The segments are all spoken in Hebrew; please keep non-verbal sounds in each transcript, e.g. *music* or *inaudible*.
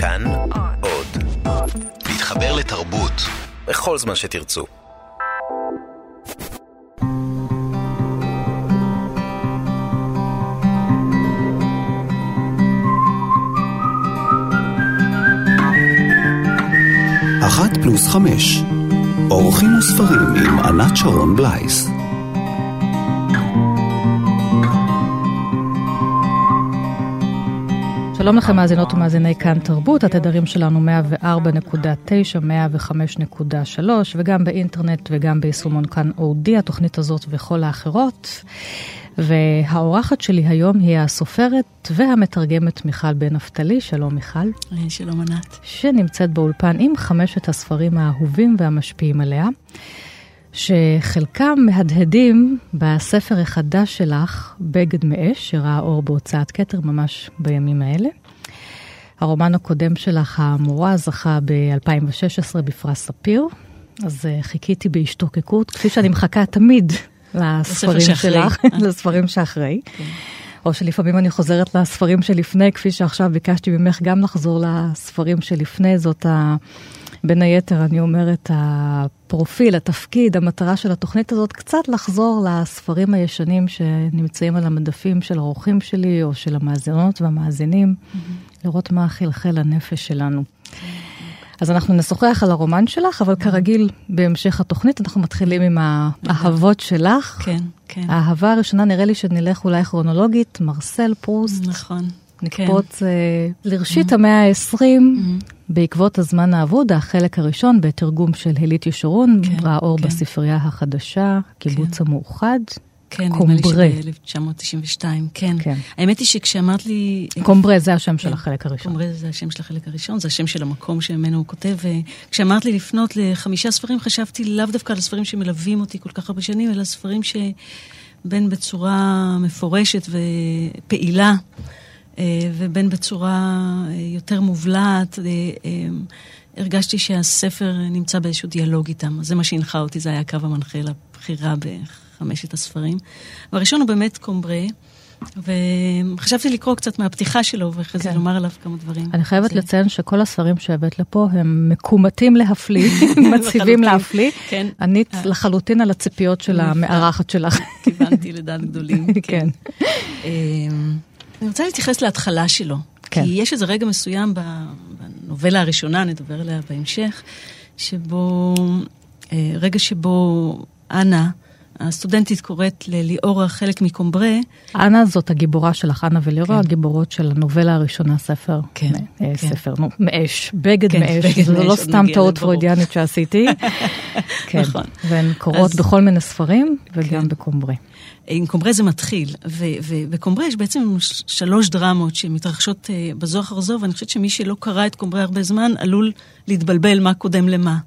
כאן עוד. להתחבר לתרבות בכל זמן שתרצו. אחת פלוס חמש. אורחים וספרים עם ענת שרון בלייס. שלום לכם מאזינות ומאזיני כאן תרבות, התדרים שלנו 104.9, 105.3 וגם באינטרנט וגם ביישומון כאן אודי, התוכנית הזאת וכל האחרות. והאורחת שלי היום היא הסופרת והמתרגמת מיכל בן נפתלי, שלום מיכל. שלום ענת. שנמצאת באולפן עם חמשת הספרים האהובים והמשפיעים עליה. שחלקם מהדהדים בספר החדש שלך, בגד מאש, שראה אור בהוצאת כתר ממש בימים האלה. הרומן הקודם שלך, המורה, זכה ב-2016 בפרס ספיר, אז uh, חיכיתי בהשתוקקות, כפי שאני מחכה תמיד לספרים שלך, *laughs* לספרים שאחרי. כן. או שלפעמים אני חוזרת לספרים שלפני, כפי שעכשיו ביקשתי ממך גם לחזור לספרים שלפני, זאת ה... בין היתר, אני אומרת, הפרופיל, התפקיד, המטרה של התוכנית הזאת, קצת לחזור לספרים הישנים שנמצאים על המדפים של האורחים שלי, או של המאזינות והמאזינים, mm-hmm. לראות מה חלחל הנפש שלנו. אז אנחנו נשוחח על הרומן שלך, אבל כרגיל, בהמשך התוכנית אנחנו מתחילים עם האהבות שלך. כן, כן. האהבה הראשונה, נראה לי שנלך אולי כרונולוגית, מרסל פרוסט. נכון. נקפוץ כן. uh, לראשית mm-hmm. המאה ה-20, mm-hmm. בעקבות הזמן האבוד, החלק הראשון בתרגום של הילית ישורון, כן, ראה אור כן. בספרייה החדשה, קיבוץ כן. המאוחד. כן, נדמה לי שב-1992, כן. כן. האמת היא שכשאמרת לי... קומברה זה השם כן, של החלק הראשון. קומברה זה השם של החלק הראשון, זה השם של המקום שממנו הוא כותב. וכשאמרת לי לפנות לחמישה ספרים, חשבתי לאו דווקא על הספרים שמלווים אותי כל כך הרבה שנים, אלא ספרים שבין בצורה מפורשת ופעילה. אה, ובין בצורה אה, יותר מובלעת. אה, הרגשתי שהספר נמצא באיזשהו דיאלוג איתם. זה מה שהנחה אותי, זה היה הקו המנחה לבחירה בחמשת הספרים. והראשון הוא באמת קומברה. וחשבתי לקרוא קצת מהפתיחה שלו, ואחרי כן. זה לומר עליו כמה דברים. אני חייבת זה... לציין שכל הספרים שהבאת לפה הם מקומטים להפליא, *laughs* מציבים להפליא. כן. ענית לחלוטין על הציפיות של המארחת שלך. כיוונתי לדעת גדולים. *laughs* כן. אני רוצה להתייחס להתחלה שלו. כן. כי יש איזה רגע מסוים בנובלה הראשונה, נדבר עליה בהמשך, שבו, אה, רגע שבו אנה, הסטודנטית קוראת לליאורה חלק מקומברה. אנה זאת הגיבורה שלך, אנה וליאורה, כן. הגיבורות של הנובלה הראשונה, ספר. כן. אה, כן. ספר, נו, מאש, בגד כן, מאש, בגד זו לא סתם טעות פרוידיאנית שעשיתי. *laughs* כן. נכון. והן קורות אז... בכל מיני ספרים, וגם כן. בקומברה. עם קומברה זה מתחיל, ובקומברה יש בעצם שלוש דרמות שמתרחשות uh, בזו אחר זו, ואני חושבת שמי שלא קרא את קומברה הרבה זמן עלול להתבלבל מה קודם למה.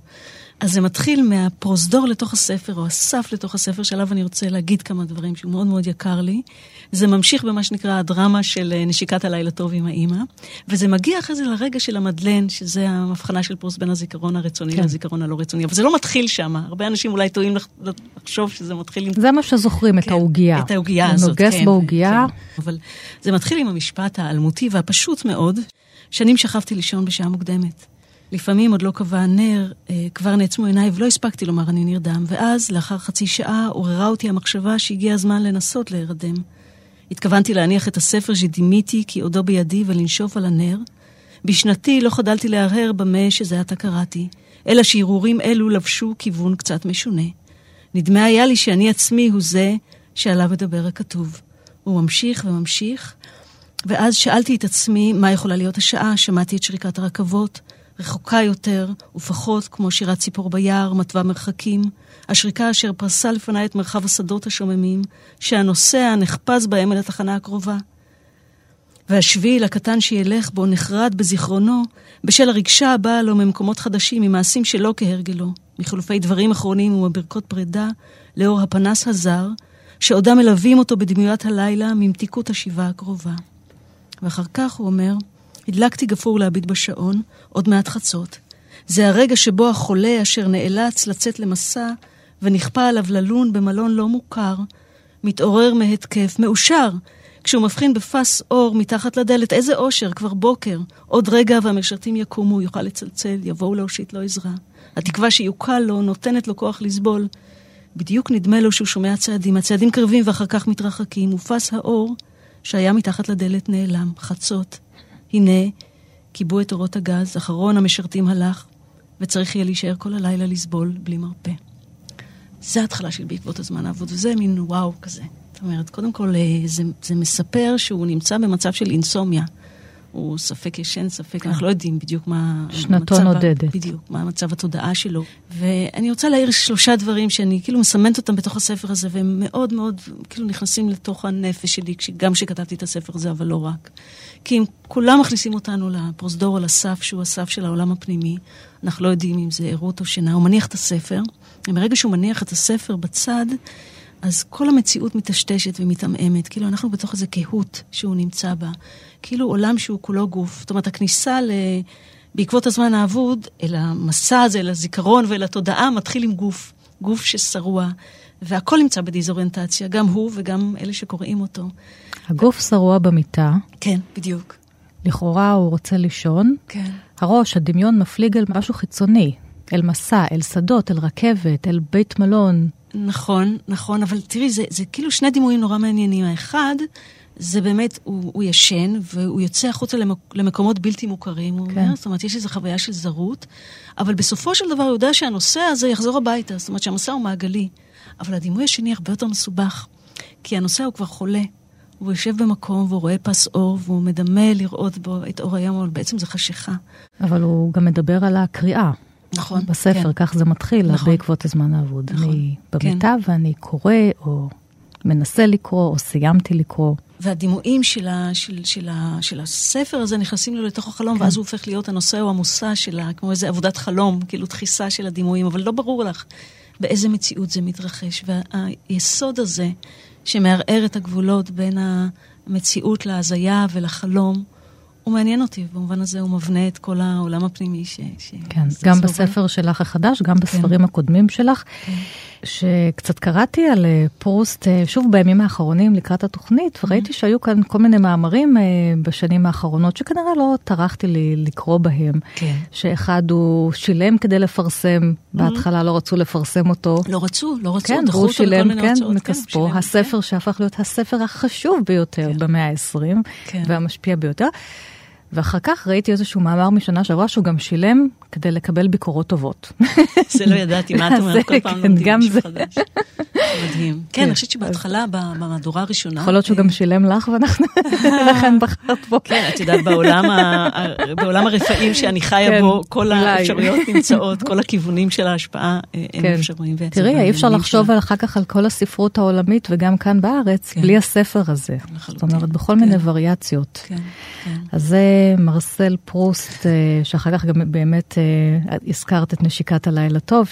אז זה מתחיל מהפרוזדור לתוך הספר, או הסף לתוך הספר, שעליו אני רוצה להגיד כמה דברים שהוא מאוד מאוד יקר לי. זה ממשיך במה שנקרא הדרמה של אה, נשיקת הלילה טוב עם האימא, וזה מגיע אחרי זה לרגע של המדלן, שזה ההבחנה של פרוסט בין הזיכרון הרצוני כן. לזיכרון הלא רצוני, אבל זה לא מתחיל שם. הרבה אנשים אולי טועים לחשוב שזה מתחיל עם... זה מה שזוכרים, כן, את העוגייה. את העוגייה הזאת, נוגס כן. בעוגייה. כן. אבל זה מתחיל עם המשפט האלמותי והפשוט מאוד, שנים שכבתי לישון בשעה מוקדמת. לפעמים עוד לא קבע הנר, אה, כבר נעצמו עיניי ולא הספקתי לומר אני נרדם, ואז, לאחר חצי שעה, עוררה אותי המחשבה שהגיע הזמן לנסות להירדם. התכוונתי להניח את הספר שדימיתי כי עודו בידי ולנשוף על הנר. בשנתי לא חדלתי להרהר במה שזה עתה קראתי, אלא שהרהורים אלו לבשו כיוון קצת משונה. נדמה היה לי שאני עצמי הוא זה שעליו מדבר הכתוב. הוא ממשיך וממשיך, ואז שאלתי את עצמי מה יכולה להיות השעה, שמעתי את שריקת הרכבות, רחוקה יותר ופחות כמו שירת ציפור ביער, מתווה מרחקים, השריקה אשר פרסה לפניי את מרחב השדות השוממים, שהנוסע נחפז בהם אל התחנה הקרובה. והשביל הקטן שילך בו נחרד בזיכרונו בשל הרגשה הבאה לו ממקומות חדשים, ממעשים שלא כהרגלו, מחילופי דברים אחרונים ומברכות פרידה, לאור הפנס הזר, שעודם מלווים אותו בדמיית הלילה ממתיקות השיבה הקרובה. ואחר כך הוא אומר, הדלקתי גפור להביט בשעון, עוד מעט חצות. זה הרגע שבו החולה אשר נאלץ לצאת למסע ונכפה עליו ללון במלון לא מוכר, מתעורר מהתקף, מאושר, כשהוא מבחין בפס אור מתחת לדלת, איזה אושר, כבר בוקר. עוד רגע והמשרתים יקומו, יוכל לצלצל, יבואו להושיט לו עזרה. התקווה שיוקל לו, נותנת לו כוח לסבול. בדיוק נדמה לו שהוא שומע צעדים, הצעדים קרבים ואחר כך מתרחקים, ופס האור שהיה מתחת לדלת נעלם, חצות. הנה, כיבו את אורות הגז, אחרון המשרתים הלך, וצריך יהיה להישאר כל הלילה לסבול בלי מרפא. זה ההתחלה של בעקבות הזמן האבוד, וזה מין וואו כזה. זאת אומרת, קודם כל, אה, זה, זה מספר שהוא נמצא במצב של אינסומיה. הוא ספק ישן, ספק, אנחנו לא יודעים בדיוק מה... שנתו נודדת. בדיוק, מה מצב התודעה שלו. ואני רוצה להעיר שלושה דברים שאני כאילו מסמנת אותם בתוך הספר הזה, והם מאוד מאוד כאילו נכנסים לתוך הנפש שלי, גם כשכתבתי את הספר הזה, אבל לא רק. כי אם כולם מכניסים אותנו לפרוזדור, על הסף, שהוא הסף של העולם הפנימי, אנחנו לא יודעים אם זה ערות או שינה, הוא מניח את הספר, ומרגע שהוא מניח את הספר בצד, אז כל המציאות מטשטשת ומתעמעמת, כאילו אנחנו בתוך איזה קהות שהוא נמצא בה, כאילו עולם שהוא כולו גוף. זאת אומרת, הכניסה ל... בעקבות הזמן האבוד, אל המסע הזה, אל הזיכרון ואל התודעה, מתחיל עם גוף, גוף ששרוע, והכל נמצא בדיזאוריינטציה, גם הוא וגם אלה שקוראים אותו. הגוף שרוע במיטה. כן, בדיוק. לכאורה הוא רוצה לישון. כן. הראש, הדמיון מפליג אל משהו חיצוני, אל מסע, אל שדות, אל רכבת, אל בית מלון. נכון, נכון, אבל תראי, זה, זה כאילו שני דימויים נורא מעניינים. האחד, זה באמת, הוא, הוא ישן, והוא יוצא החוצה למק, למקומות בלתי מוכרים, הוא כן. אומר, זאת אומרת, יש איזו חוויה של זרות, אבל בסופו של דבר הוא יודע שהנושא הזה יחזור הביתה, זאת אומרת שהמסע הוא מעגלי. אבל הדימוי השני הרבה יותר מסובך, כי הנושא הוא כבר חולה. הוא יושב במקום והוא רואה פס אור והוא מדמה לראות בו את אור היום, אבל בעצם זה חשיכה. אבל הוא גם מדבר על הקריאה. נכון. בספר, כן. כך זה מתחיל, נכון. בעקבות הזמן האבוד. נכון, אני במיטה כן. ואני קורא, או מנסה לקרוא, או סיימתי לקרוא. והדימויים של, ה, של, של, ה, של הספר הזה נכנסים לו לתוך החלום, כן. ואז הוא הופך להיות הנושא או המושא שלה, כמו איזה עבודת חלום, כאילו דחיסה של הדימויים, אבל לא ברור לך באיזה מציאות זה מתרחש. והיסוד הזה, שמערער את הגבולות בין המציאות להזיה ולחלום, הוא מעניין אותי, במובן הזה הוא מבנה את כל העולם הפנימי ש... ש... כן, גם בספר שלך החדש, גם בספרים כן. הקודמים שלך, כן. שקצת קראתי על אה, פרוסט, אה, שוב בימים האחרונים לקראת התוכנית, וראיתי שהיו כאן כל מיני מאמרים אה, בשנים האחרונות, שכנראה לא טרחתי לי לקרוא בהם. כן. שאחד הוא שילם כדי לפרסם, בהתחלה לא רצו לפרסם אותו. לא רצו, לא רצו, כן, דחו אותו לכל מיני כן, הוצאות. מכספו, כן, הספר כן. שהפך להיות הספר החשוב ביותר כן. במאה ה-20, כן. והמשפיע ביותר. ואחר כך ראיתי איזשהו מאמר משנה שעברה שהוא גם שילם כדי לקבל ביקורות טובות. *laughs* זה לא ידעתי, מה את אומרת? כל פעם כן, לומדים משהו. חדש. מדהים. *laughs* כן, אני חושבת שבהתחלה, במהדורה הראשונה... יכול להיות שהוא גם שילם לך ואנחנו, *laughs* לכן בחרת בו. כן, את יודעת, בעולם הרפאים שאני חיה כן, בו, כל. האפשרויות נמצאות, כל הכיוונים של ההשפעה אה, הם כן. אפשריים. תראי, אי אפשר לחשוב אחר כך על כל הספרות העולמית וגם כאן בארץ, כן. בלי הספר הזה. זאת. אומרת, בכל כן. מיני וריאציות. כן, כן. אז זה מרסל פרוסט, אה, שאחר כך גם באמת אה, הזכרת את נשיקת הלילה טוב,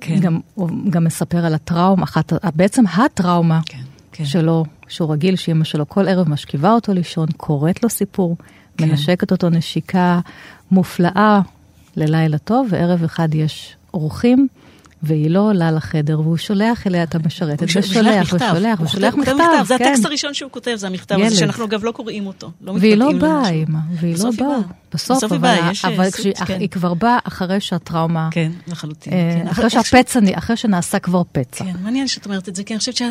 כן. שגם הוא גם מספר על הטראומה, אחת, בעצם הטראומה כן, כן. שלו, שהוא רגיל שאימא שלו כל ערב משכיבה אותו לישון, קוראת לו סיפור, כן. מנשקת אותו נשיקה מופלאה ללילה טוב, וערב אחד יש אורחים. והיא לא עולה לחדר, והוא שולח אליה את המשרתת, ושולח. ושולח, ושולח מכתב, זה כן. הטקסט הראשון שהוא כותב, זה המכתב. הזה, שאנחנו אגב לא קוראים אותו. לא והיא לא באה. אמא, והיא לא באה. בסוף, אבל באה, ה- יש, אבל אה, כן. היא כבר באה אחרי שהטראומה, כן, לחלוטין. אה, כן. אחרי אבל שהפצע, אחרי שנעשה כבר פצע. כן, מעניין שאת אומרת את זה, כי אני חושבת שהוא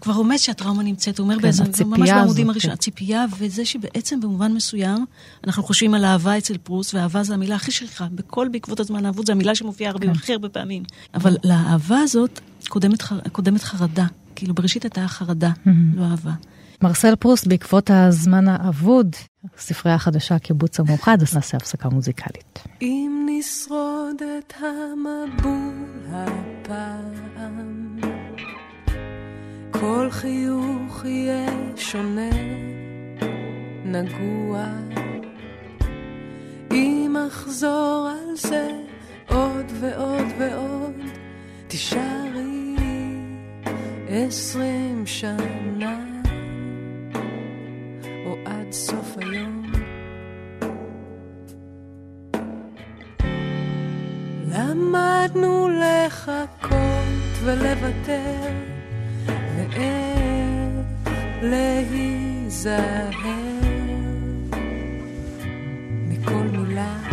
כבר רומז שהטראומה נמצאת, הוא אומר באיזה, ממש בעמודים הראשונים. הציפייה, וזה שבעצם במובן מסוים, אנחנו חושבים על אהבה אצל פרוס, ואהבה זה המילה הכי שכיחה, בכל בעקבות הזמן האבוד, זו המילה שמופיעה הרבה. הכי הרבה פעמים. אבל לאהבה הזאת קודמת ח- קודמת חרדה, כאילו בראשית הייתה חרדה, לא אהבה. מרסל פרוסט, בעקבות הזמן האבוד, ספרייה החדשה, קיבוץ המאוחד, אז נעשה הפסקה מוזיקלית. אם נשרוד את המבול הפעם, כל חיוך יהיה שונה, נגוע. אם אחזור על זה עוד ועוד ועוד, תישארי עשרים שנה, או עד סוף היום. למדנו לחכות ולוותר, ואיך להיזהר מכל מילה.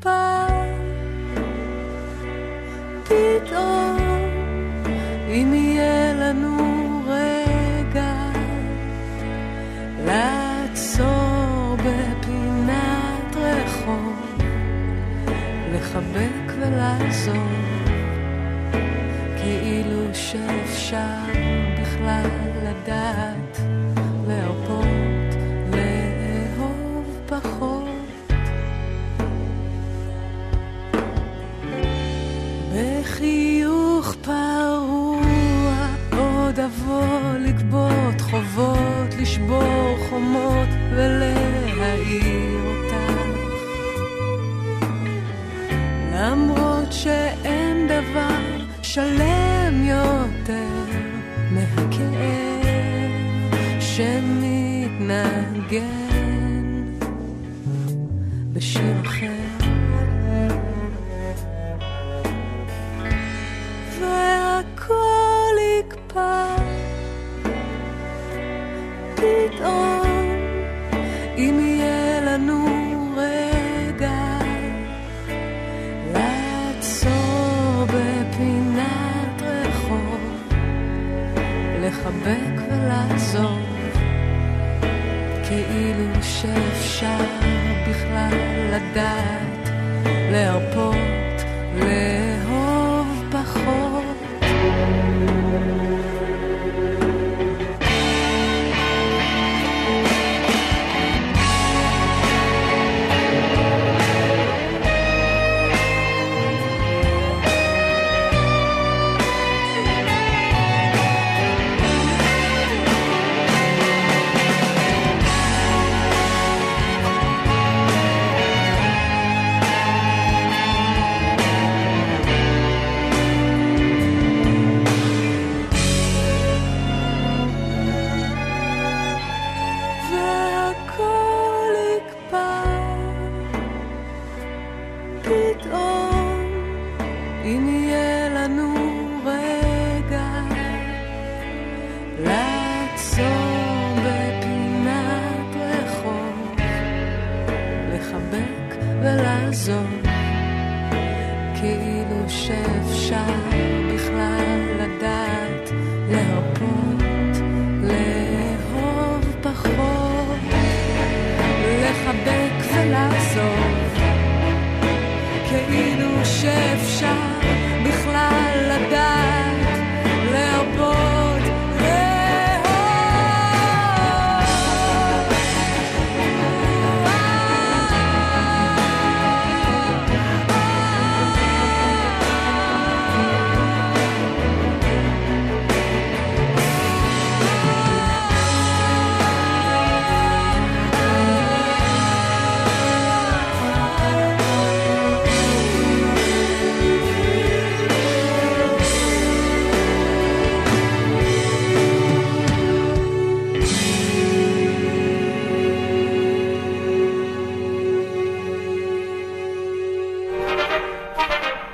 יקפא פתאום אם יהיה לנו רגע לעצור בפינת רחוב לחבק ולעזור כאילו שאפשר בכלל לדעת אבוא לגבות חובות, לשבור חומות ולהאיר אותך. למרות שאין דבר שלם יותר לחבק ולעזור כאילו שאפשר בכלל לדעת להרפות, לאהוב ולעזור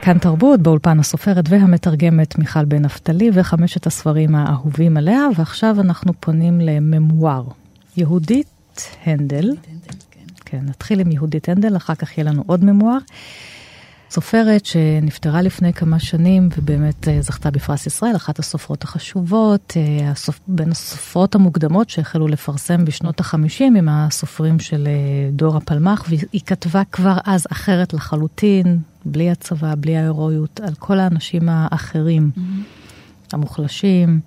כאן תרבות, באולפן הסופרת והמתרגמת מיכל בן נפתלי וחמשת הספרים האהובים עליה, ועכשיו אנחנו פונים לממואר. יהודית הנדל, כן, נתחיל עם יהודית הנדל, אחר כך יהיה לנו עוד ממואר. סופרת שנפטרה לפני כמה שנים ובאמת אה, זכתה בפרס ישראל, אחת הסופרות החשובות, אה, הסופ... בין הסופרות המוקדמות שהחלו לפרסם בשנות החמישים עם הסופרים של אה, דור הפלמ"ח, והיא כתבה כבר אז אחרת לחלוטין, בלי הצבא, בלי ההירואיות, על כל האנשים האחרים, mm-hmm. המוחלשים.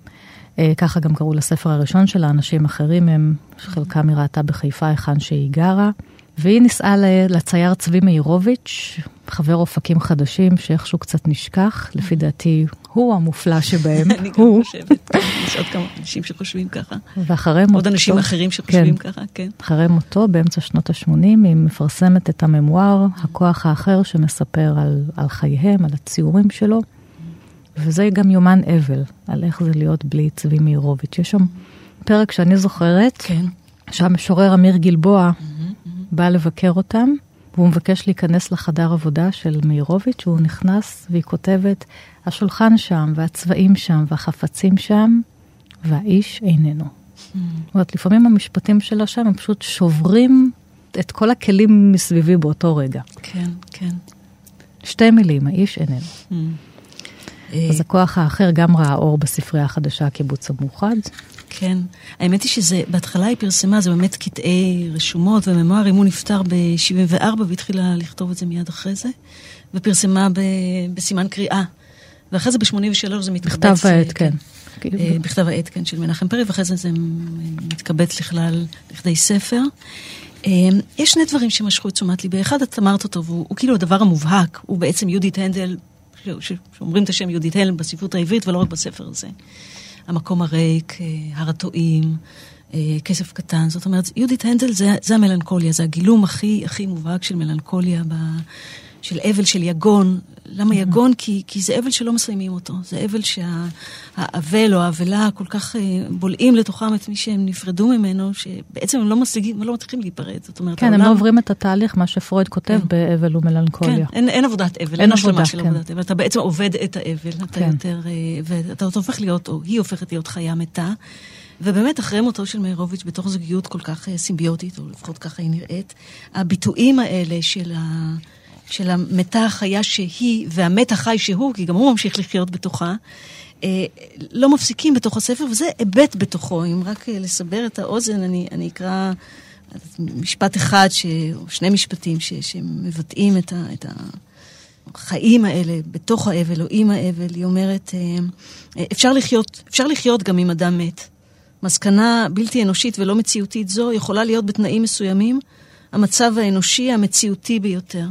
ככה גם קראו לספר הראשון שלה, אנשים אחרים הם, שחלקם היא ראתה בחיפה היכן שהיא גרה. והיא נישאה לצייר צבי מאירוביץ', חבר אופקים חדשים, שאיכשהו קצת נשכח, לפי דעתי הוא המופלא שבהם. *laughs* אני גם חושבת, יש עוד כמה אנשים שחושבים ככה. ואחרי מותו... עוד אנשים אחרים שחושבים ככה, כן. אחרי מותו, באמצע שנות ה-80, היא מפרסמת את הממואר, הכוח האחר, שמספר על, על חייהם, על הציורים שלו. וזה גם יומן אבל, על איך זה להיות בלי צבי מאירוביץ'. יש שם פרק שאני זוכרת, כן. שהמשורר אמיר גלבוע בא לבקר אותם, והוא מבקש להיכנס לחדר עבודה של מאירוביץ', הוא נכנס והיא כותבת, השולחן שם, והצבעים שם, והחפצים שם, והאיש איננו. זאת אומרת, לפעמים המשפטים שלה שם הם פשוט שוברים את כל הכלים מסביבי באותו רגע. כן, כן. שתי מילים, האיש איננו. אה, אז הכוח האחר גם ראה אור בספרייה החדשה, הקיבוץ המאוחד. כן. האמת היא שזה, בהתחלה היא פרסמה, זה באמת קטעי רשומות וממוארים, הוא נפטר ב-74 והתחילה לכתוב את זה מיד אחרי זה, ופרסמה ב- בסימן קריאה. ואחרי זה ב-83 זה מתקבץ. בכתב אה, העת, כן. אה, בכתב העת, כן, של מנחם פרי, ואחרי זה זה מתקבץ לכלל, לכדי ספר. אה, יש שני דברים שמשכו את תשומת ליבי. אחד, את אמרת אותו, והוא הוא כאילו הדבר המובהק, הוא בעצם יהודית הנדל, שאומרים את השם יהודית הנדל בספרות העברית, ולא רק בספר הזה. המקום הריק, אה, הר התועים, כסף קטן. זאת אומרת, יהודית הנדל זה, זה המלנכוליה, זה הגילום הכי, הכי מובהק של מלנכוליה, ב, של אבל, של יגון. למה יגון? כי, כי זה אבל שלא מסיימים אותו. זה אבל שהאבל או האבלה כל כך אה, בולעים לתוכם את מי שהם נפרדו ממנו, שבעצם הם לא משיגים, הם לא מצליחים להיפרד. זאת אומרת, כן, הם העולם- לא עוברים את התהליך, מה שפרויד כותב כן. באבל ומלנכוליה. כן, אין, אין עבודת אבל, אין השלמה של כן. עבודת אבל. אתה בעצם עובד את האבל, אתה כן. יותר, אה, ואתה אתה הופך להיות, או היא הופכת להיות חיה מתה. ובאמת, אחרי מותו של מאירוביץ', בתוך זוגיות כל כך אה, סימביוטית, או לפחות ככה היא נראית, הביטויים האלה של, ה, של המתה החיה שהיא, והמת החי שהוא, כי גם הוא ממשיך לחיות בתוכה, אה, לא מפסיקים בתוך הספר, וזה היבט בתוכו. אם רק אה, לסבר את האוזן, אני, אני אקרא משפט אחד, ש, או שני משפטים ש, שמבטאים את, ה, את החיים האלה בתוך האבל או עם האבל. היא אומרת, אה, אה, אפשר לחיות, אפשר לחיות גם אם אדם מת. מסקנה בלתי אנושית ולא מציאותית זו יכולה להיות בתנאים מסוימים המצב האנושי המציאותי ביותר.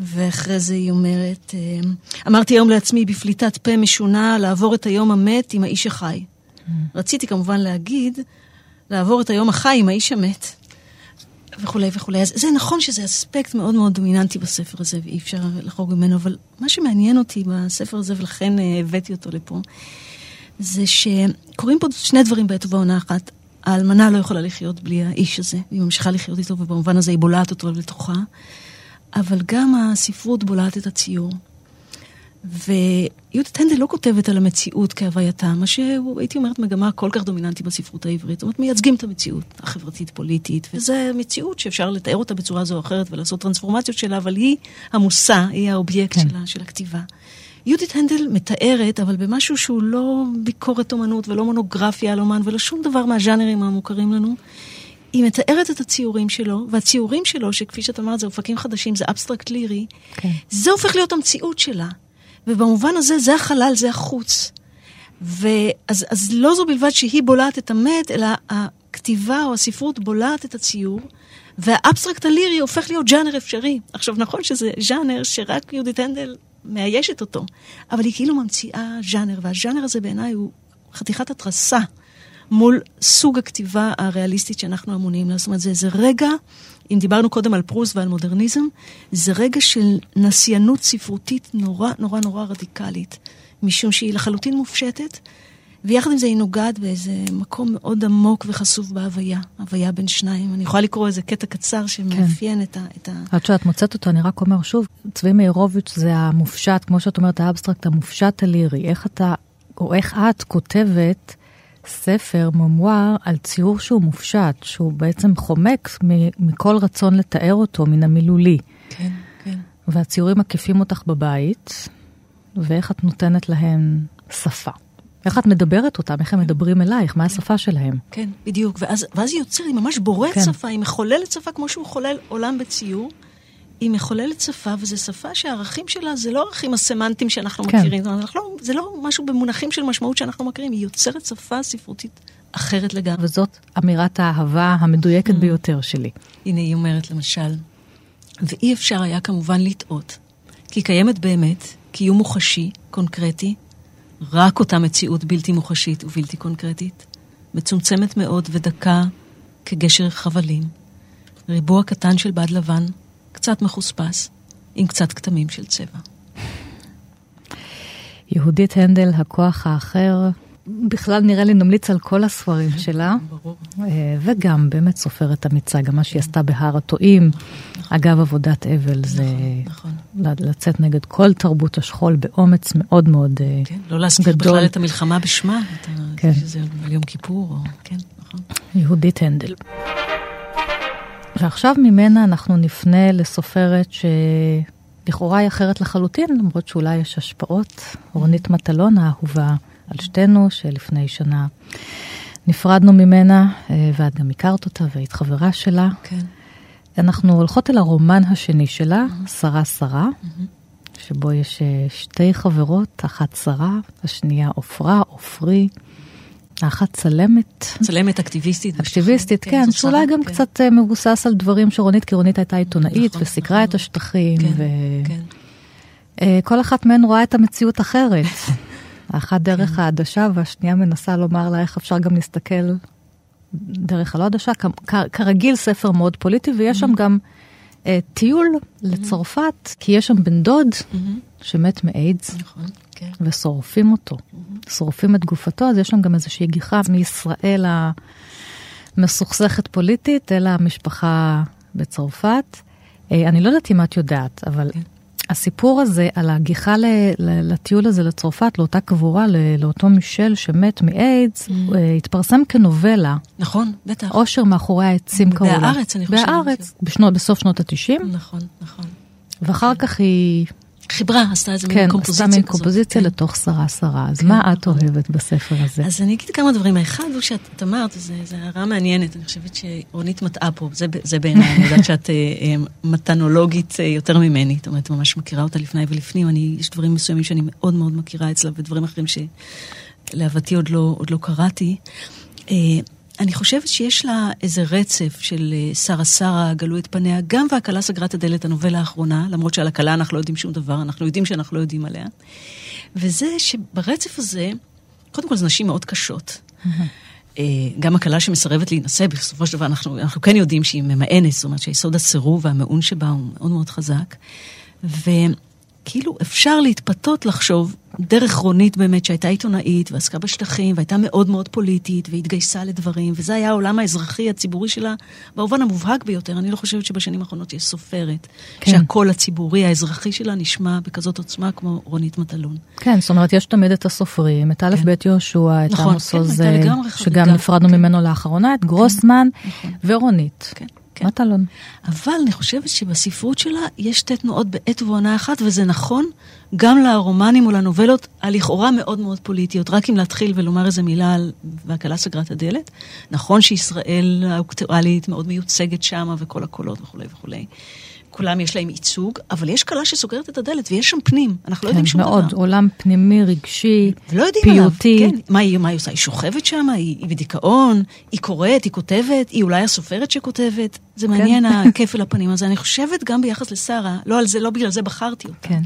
ואחרי זה היא אומרת, אה, אמרתי היום לעצמי בפליטת פה משונה לעבור את היום המת עם האיש החי. רציתי כמובן להגיד, לעבור את היום החי עם האיש המת. וכולי וכולי. אז זה נכון שזה אספקט מאוד מאוד דומיננטי בספר הזה, ואי אפשר לחרוג ממנו, אבל מה שמעניין אותי בספר הזה, ולכן אה, הבאתי אותו לפה, זה שקורים פה שני דברים בעת ובעונה אחת. האלמנה לא יכולה לחיות בלי האיש הזה, היא ממשיכה לחיות איתו, ובמובן הזה היא בולעת אותו לתוכה, אבל גם הספרות בולעת את הציור. ויהודית הנדל לא כותבת על המציאות כהווייתה, מה שהייתי אומרת מגמה כל כך דומיננטי בספרות העברית. זאת אומרת, מייצגים את המציאות החברתית-פוליטית, וזו מציאות שאפשר לתאר אותה בצורה זו או אחרת ולעשות טרנספורמציות שלה, אבל היא המושא, היא האובייקט כן. שלה, של הכתיבה. יהודית הנדל מתארת, אבל במשהו שהוא לא ביקורת אומנות ולא מונוגרפיה על אומן ולא שום דבר מהז'אנרים המוכרים לנו. היא מתארת את הציורים שלו, והציורים שלו, שכפי שאת אמרת, זה אופקים חדשים, זה אבסטרקט לירי, כן. זה הופך להיות המציאות שלה. ובמובן הזה, זה החלל, זה החוץ. ואז אז לא זו בלבד שהיא בולעת את המת, אלא הכתיבה או הספרות בולעת את הציור, והאבסטרקט הלירי הופך להיות ז'אנר אפשרי. עכשיו, נכון שזה ז'אנר שרק יהודית הנדל מאיישת אותו, אבל היא כאילו ממציאה ז'אנר, והז'אנר הזה בעיניי הוא חתיכת התרסה מול סוג הכתיבה הריאליסטית שאנחנו אמונים לה. זאת אומרת, זה איזה רגע, אם דיברנו קודם על פרוס ועל מודרניזם, זה רגע של נסיינות ספרותית נורא נורא נורא רדיקלית, משום שהיא לחלוטין מופשטת, ויחד עם זה היא נוגעת באיזה מקום מאוד עמוק וחשוף בהוויה, הוויה בין שניים. אני יכולה לקרוא איזה קטע קצר שמאפיין את ה... את. עד שאת מוצאת אותו, אני רק אומר שוב, צבי מאירוביץ' זה המופשט, כמו שאת אומרת, האבסטרקט, המופשט הלירי. איך אתה, או איך את כותבת ספר, ממואר, על ציור שהוא מופשט, שהוא בעצם חומק מכל רצון לתאר אותו, מן המילולי. כן, כן. והציורים מקיפים אותך בבית, ואיך את נותנת להם שפה. איך את מדברת אותם, איך הם מדברים אלייך, מה השפה שלהם. כן, בדיוק. ואז, ואז היא יוצרת, היא ממש בוראת כן. כן. שפה, היא מחוללת שפה כמו שהוא חולל עולם בציור. היא מחוללת שפה, וזו שפה שהערכים שלה זה לא הערכים הסמנטיים שאנחנו כן. מכירים. זאת אומרת, אנחנו לא, זה לא משהו במונחים של משמעות שאנחנו מכירים, היא יוצרת שפה ספרותית אחרת לגמרי. וזאת אמירת האהבה המדויקת ביותר שלי. הנה היא אומרת למשל, ואי אפשר היה כמובן לטעות, כי קיימת באמת קיום מוחשי, קונקרטי, רק אותה מציאות בלתי מוחשית ובלתי קונקרטית, מצומצמת מאוד ודקה כגשר חבלים, ריבוע קטן של בד לבן, קצת מחוספס, עם קצת כתמים של צבע. יהודית הנדל, הכוח האחר, בכלל נראה לי נמליץ על כל הספרים שלה, ברור. אה, וגם באמת סופרת אמיצה, גם מה שהיא עשתה בהר התועים, אגב, עבודת אבל זה נכון. ל- לצאת נגד כל תרבות השכול באומץ מאוד מאוד אה, כן, לא להזכיר גדול. בכלל את המלחמה בשמה, כן. שזה על יום כיפור, או... כן, נכון. יהודית הנדל. ועכשיו ממנה אנחנו נפנה לסופרת שלכאורה היא אחרת לחלוטין, למרות שאולי יש השפעות. רונית מטלון האהובה על שתינו, שלפני שנה נפרדנו ממנה, אה, ואת גם הכרת אותה והיית חברה שלה. כן. אנחנו הולכות אל הרומן השני שלה, שרה שרה, שבו יש אה, שתי חברות, אחת שרה, השנייה עופרה, עופרי, האחת צלמת. צלמת אקטיביסטית. אקטיביסטית. כן, זאת שאולי גם כן. קצת אה, מבוסס על דברים שרונית, כי רונית הייתה עיתונאית נכון, וסיקרה נכון. את השטחים, כן, וכל כן. אחת מהן רואה את המציאות אחרת. *laughs* האחת דרך העדשה והשנייה מנסה לומר לה איך אפשר גם להסתכל דרך הלא עדשה, כ- כ- כרגיל ספר מאוד פוליטי, ויש שם גם אה, טיול לצרפת, כי יש שם בן דוד שמת מאיידס. נכון, כן. ושורפים אותו. שורפים את גופתו, אז יש שם גם איזושהי גיחה מישראל המסוכסכת פוליטית אל המשפחה בצרפת. אה, אני לא יודעת אם את יודעת, אבל כן. הסיפור הזה על הגיחה ל- ל- לטיול הזה לצרפת, לאותה קבורה, לאותו מישל שמת מאיידס, אה, התפרסם כנובלה, נכון, בטח. עושר מאחורי העצים קראו לה. בהארץ, אני חושבת. בהארץ, בשנות, בסוף שנות ה-90, נכון, נכון. ואחר כך היא חיברה, עשתה איזה כן, מין עשתה קומפוזיציה מין כזאת. קומפוזיציה כן. לתוך שרה שרה. אז כן, מה את. אוהבת בספר הזה? אז אני אגיד כמה דברים. האחד הוא שאת את אמרת, זו הערה מעניינת, אני חושבת שרונית מטעה פה, זה, זה בעיניי, אני יודעת שאת אה, אה, מתנולוגית אה, יותר ממני, זאת אומרת, ממש מכירה אותה לפני ולפנים, אני, יש דברים מסוימים שאני מאוד מאוד מכירה אצלה, ודברים אחרים שלהבתי עוד לא, עוד לא קראתי. אני חושבת שיש לה איזה רצף של אה, שרה שרה, גלו את פניה, גם והכלה סגרה את הדלת, הנובלה האחרונה, למרות שעל הכלה אנחנו לא יודעים שום דבר, אנחנו יודעים שאנחנו לא יודעים עליה. וזה שברצף הזה, קודם כל זה נשים מאוד קשות. אה, גם הכלה שמסרבת להינשא, בסופו של דבר אנחנו, אנחנו כן יודעים שהיא ממאנת, זאת אומרת שיסוד הסירוב והמעון שבה הוא מאוד מאוד חזק. וכאילו אפשר להתפתות לחשוב, דרך רונית באמת, שהייתה עיתונאית ועסקה בשטחים, והייתה מאוד מאוד פוליטית, והתגייסה לדברים, וזה היה העולם האזרחי הציבורי שלה, במובן המובהק ביותר. אני לא חושבת שבשנים האחרונות יש סופרת, כן. שהקול הציבורי האזרחי שלה נשמע בכזאת עוצמה כמו רונית מטלון. כן, זאת אומרת, יש תמיד את הסופרים, את א' כן. ב' יהושע, את נכון, עמוס כן, עוז, שגם נפרדנו כן. ממנו לאחרונה, את גרוסמן נכון. ורונית. כן, כן. מטלון. אבל אני חושבת שבספרות שלה יש שתי תנועות בעת ובעונה אחת, וזה נכון גם לרומנים או לנובלות הלכאורה מאוד מאוד פוליטיות. רק אם להתחיל ולומר איזה מילה על והכלה סגרה את הדלת. נכון שישראל האוקטואלית מאוד מיוצגת שמה, וכל הקולות וכולי וכולי. כולם יש להם ייצוג, אבל יש כלה שסוגרת את הדלת, ויש שם פנים. אנחנו לא יודעים כן, שום מאוד, דבר. עולם פנימי, רגשי, יודעים עליו. פיוטי. כן, מה היא, מה היא עושה? היא שוכבת שם? היא, היא בדיכאון? היא קוראת? היא כותבת? היא אולי הסופרת שכותבת? זה מעניין *laughs* הכפל הפנים הזה. אני חושבת גם ביחס לשרה, לא על זה, לא בגלל זה בחרתי אותה. כן.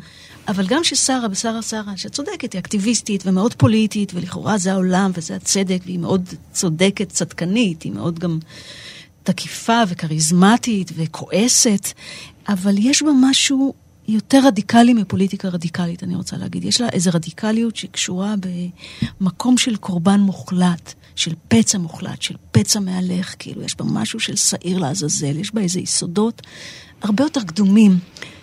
אבל גם ששרה, בשרה שרה, שצודקת, היא אקטיביסטית ומאוד פוליטית, ולכאורה זה העולם וזה הצדק, והיא מאוד צודקת, צדקנית, היא מאוד גם תקיפה וכריזמטית וכועסת, אבל יש בה משהו יותר רדיקלי מפוליטיקה רדיקלית, אני רוצה להגיד. יש לה איזו רדיקליות שקשורה במקום של קורבן מוחלט, של פצע מוחלט, של פצע מהלך, כאילו, יש בה משהו של שעיר לעזאזל, יש בה איזה יסודות הרבה יותר קדומים,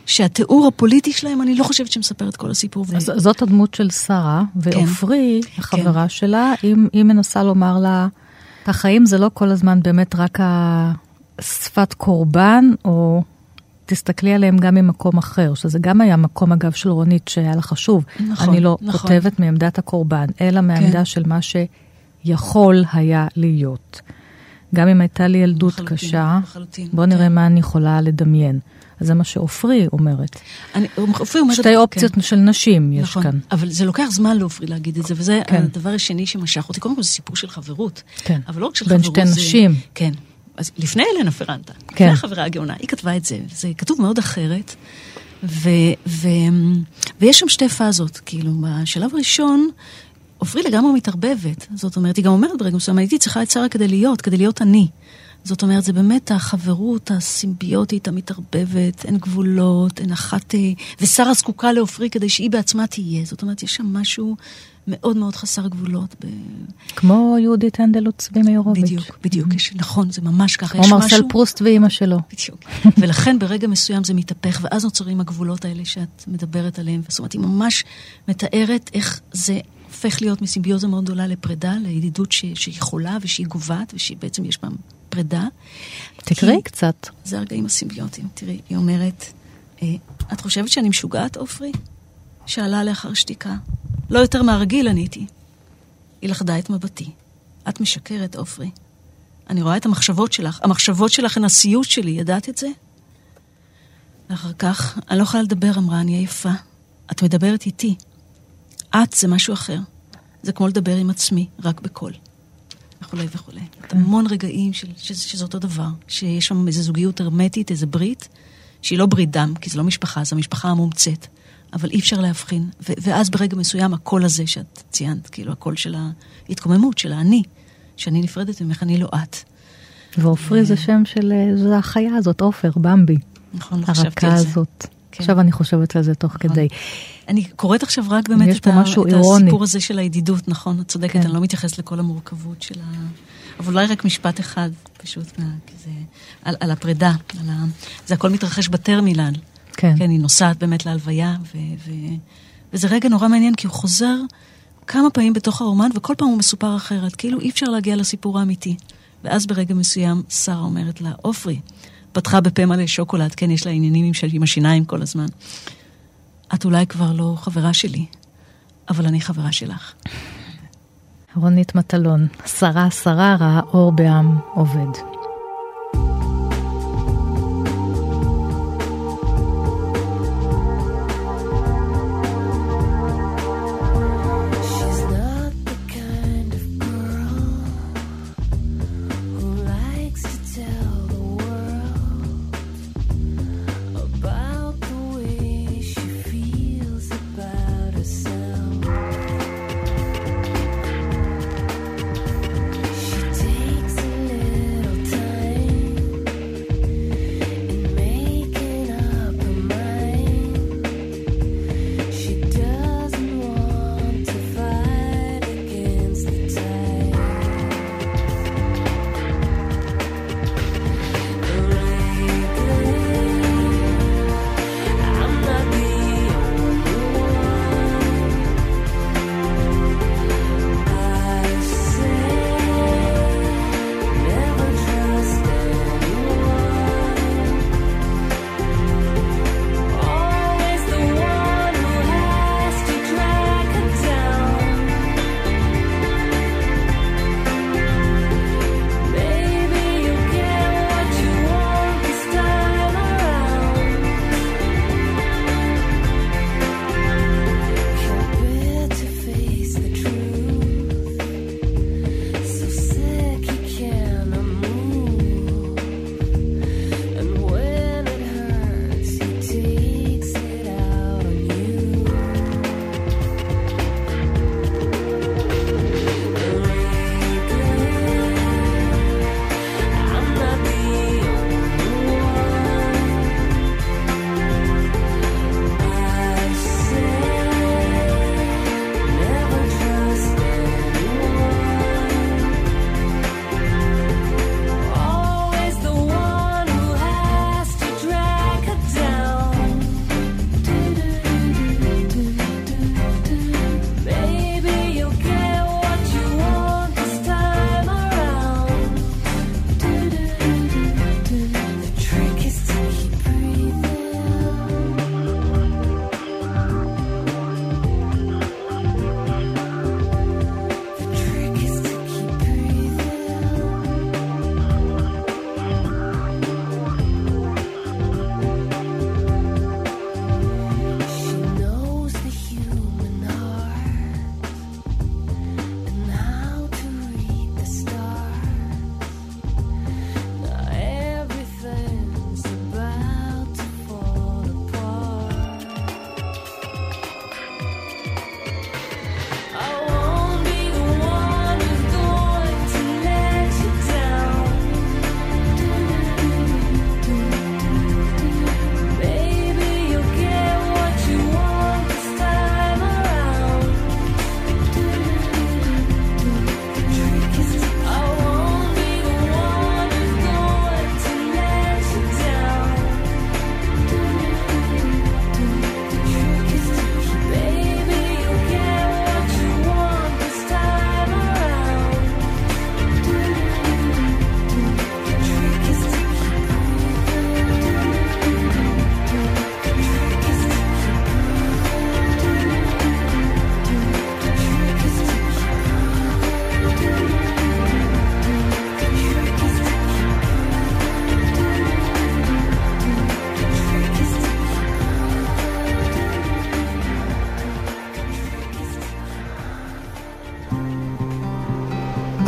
שהתיאור הפוליטי שלהם, אני לא חושבת שמספר את כל הסיפור. ו- אז זאת הדמות של שרה, כן. ועופרי, החברה שלה, היא, היא מנסה לומר לה, החיים זה לא כל הזמן באמת רק השפת קורבן, או תסתכלי עליהם גם ממקום אחר, שזה גם היה מקום, אגב, של רונית שהיה לה חשוב. נכון, אני לא נכון. כותבת מעמדת הקורבן, אלא מעמדה כן. של מה שיכול היה להיות. גם אם הייתה לי ילדות לחלוטין, קשה, לחלוטין, בוא נראה כן. מה אני יכולה לדמיין. אז זה מה שעופרי אומרת. אני, עופרי אומרת... שתי אופציות של נשים יש נכון, כאן. אבל זה לוקח זמן לעופרי להגיד את זה, וזה כן. הדבר השני שמשך אותי. קודם כל זה סיפור של חברות. כן. אבל לא רק של בין חברות. שתי זה- נשים. כן. אז לפני אלנה פרנטה, כן. לפני החברה הגאונה, היא כתבה את זה, זה כתוב מאוד אחרת. ו, ו, ויש שם שתי פאזות, כאילו, בשלב הראשון, עופרי לגמרי מתערבבת. זאת אומרת, היא גם אומרת ברגע מסוים, הייתי צריכה את שרה כדי להיות, כדי להיות אני. זאת אומרת, זה באמת החברות הסימביוטית המתערבבת, אין גבולות, אין אחת... אה, ושרה זקוקה לעופרי כדי שהיא בעצמה תהיה. זאת אומרת, יש שם משהו מאוד מאוד חסר גבולות. ב... כמו יהודית הנדל צבי מאירוביץ'. בדיוק, בדיוק, יש, נכון, זה ממש ככה. כמו מרסל משהו- פרוסט ואימא שלו. בדיוק. ולכן ברגע מסוים זה מתהפך, ואז נוצרים הגבולות האלה שאת מדברת עליהם. זאת אומרת, היא ממש מתארת איך זה הופך להיות מסימביוזה מאוד גדולה לפרידה, לידידות ש- שהיא חולה ושהיא גוועת, ושהיא בעצם יש בה פרידה. תקראי כי- קצת. זה הרגעים הסימביוטיים. תראי, היא אומרת, אה, את חושבת שאני משוגעת, עופרי? שאלה לאחר שתיקה. לא יותר מהרגיל עניתי. היא לכדה את מבטי. את משקרת, עופרי. אני רואה את המחשבות שלך. המחשבות שלך הן הסיוט שלי, ידעת את זה? ואחר כך, אני לא יכולה לדבר, אמרה, אני עייפה. את מדברת איתי. את זה משהו אחר. זה כמו לדבר עם עצמי, רק בקול. וכולי וכולי. כן. המון רגעים של, שזה, שזה אותו דבר, שיש שם איזו זוגיות הרמטית, איזו ברית, שהיא לא ברית דם, כי זו לא משפחה, זו המשפחה המומצאת, אבל אי אפשר להבחין. ו- ואז ברגע מסוים הקול הזה שאת ציינת, כאילו הקול של ההתקוממות, של האני, שאני נפרדת ממך, אני לא את. ועופרי זה שם של, אה, זה החיה הזאת, עופר, במבי. נכון, לא חשבתי הרכה על זה. הזאת. כן. עכשיו אני חושבת על זה תוך נכון. כדי. אני קוראת עכשיו רק באמת את, ה- את. הסיפור הזה של הידידות, נכון, את צודקת, כן. אני לא מתייחסת לכל המורכבות של ה... אבל אולי רק משפט אחד, פשוט, מה, זה, על, על הפרידה, על ה... זה הכל מתרחש בטרמינל. כן. כן, היא נוסעת באמת להלוויה, ו, ו, וזה רגע נורא מעניין, כי הוא חוזר כמה פעמים בתוך הרומן, וכל פעם הוא מסופר אחרת, כאילו אי אפשר להגיע לסיפור האמיתי. ואז ברגע מסוים שרה אומרת לה, עופרי, פתחה בפה מלא שוקולד, כן, יש לה עניינים עם, השיניים כל הזמן. את אולי כבר לא חברה שלי, אבל אני חברה שלך. רונית מטלון, שרה שרה ראה אור בעם עובד.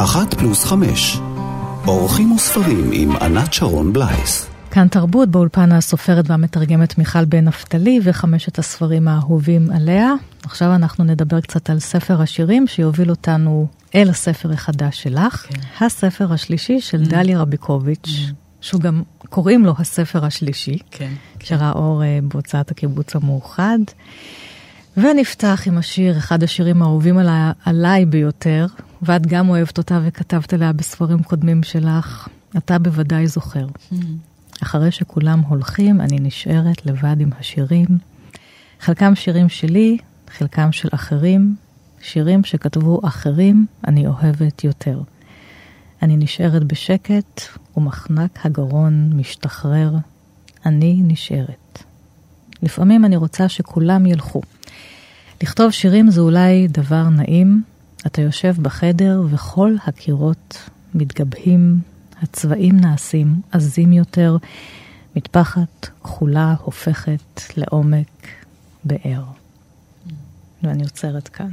אחת פלוס חמש. אורחים וספרים עם ענת שרון בלייס. כאן תרבות, באולפן הסופרת והמתרגמת מיכל בן נפתלי וחמשת הספרים האהובים עליה. עכשיו אנחנו נדבר קצת על ספר השירים שיוביל אותנו אל הספר החדש שלך, כן. הספר השלישי של דליה רביקוביץ', שהוא גם קוראים לו הספר השלישי, כן. שראה אור אה, בהוצאת הקיבוץ המאוחד. ונפתח עם השיר, אחד השירים האהובים עליי, עליי ביותר, ואת גם אוהבת אותה וכתבת עליה בספרים קודמים שלך, אתה בוודאי זוכר. אחרי שכולם הולכים, אני נשארת לבד עם השירים. חלקם שירים שלי, חלקם של אחרים, שירים שכתבו אחרים, אני אוהבת יותר. אני נשארת בשקט, ומחנק הגרון משתחרר. אני נשארת. לפעמים אני רוצה שכולם ילכו. לכתוב שירים זה אולי דבר נעים. אתה יושב בחדר וכל הקירות מתגבהים, הצבעים נעשים עזים יותר, מטפחת כחולה הופכת לעומק באר. ואני עוצרת כאן.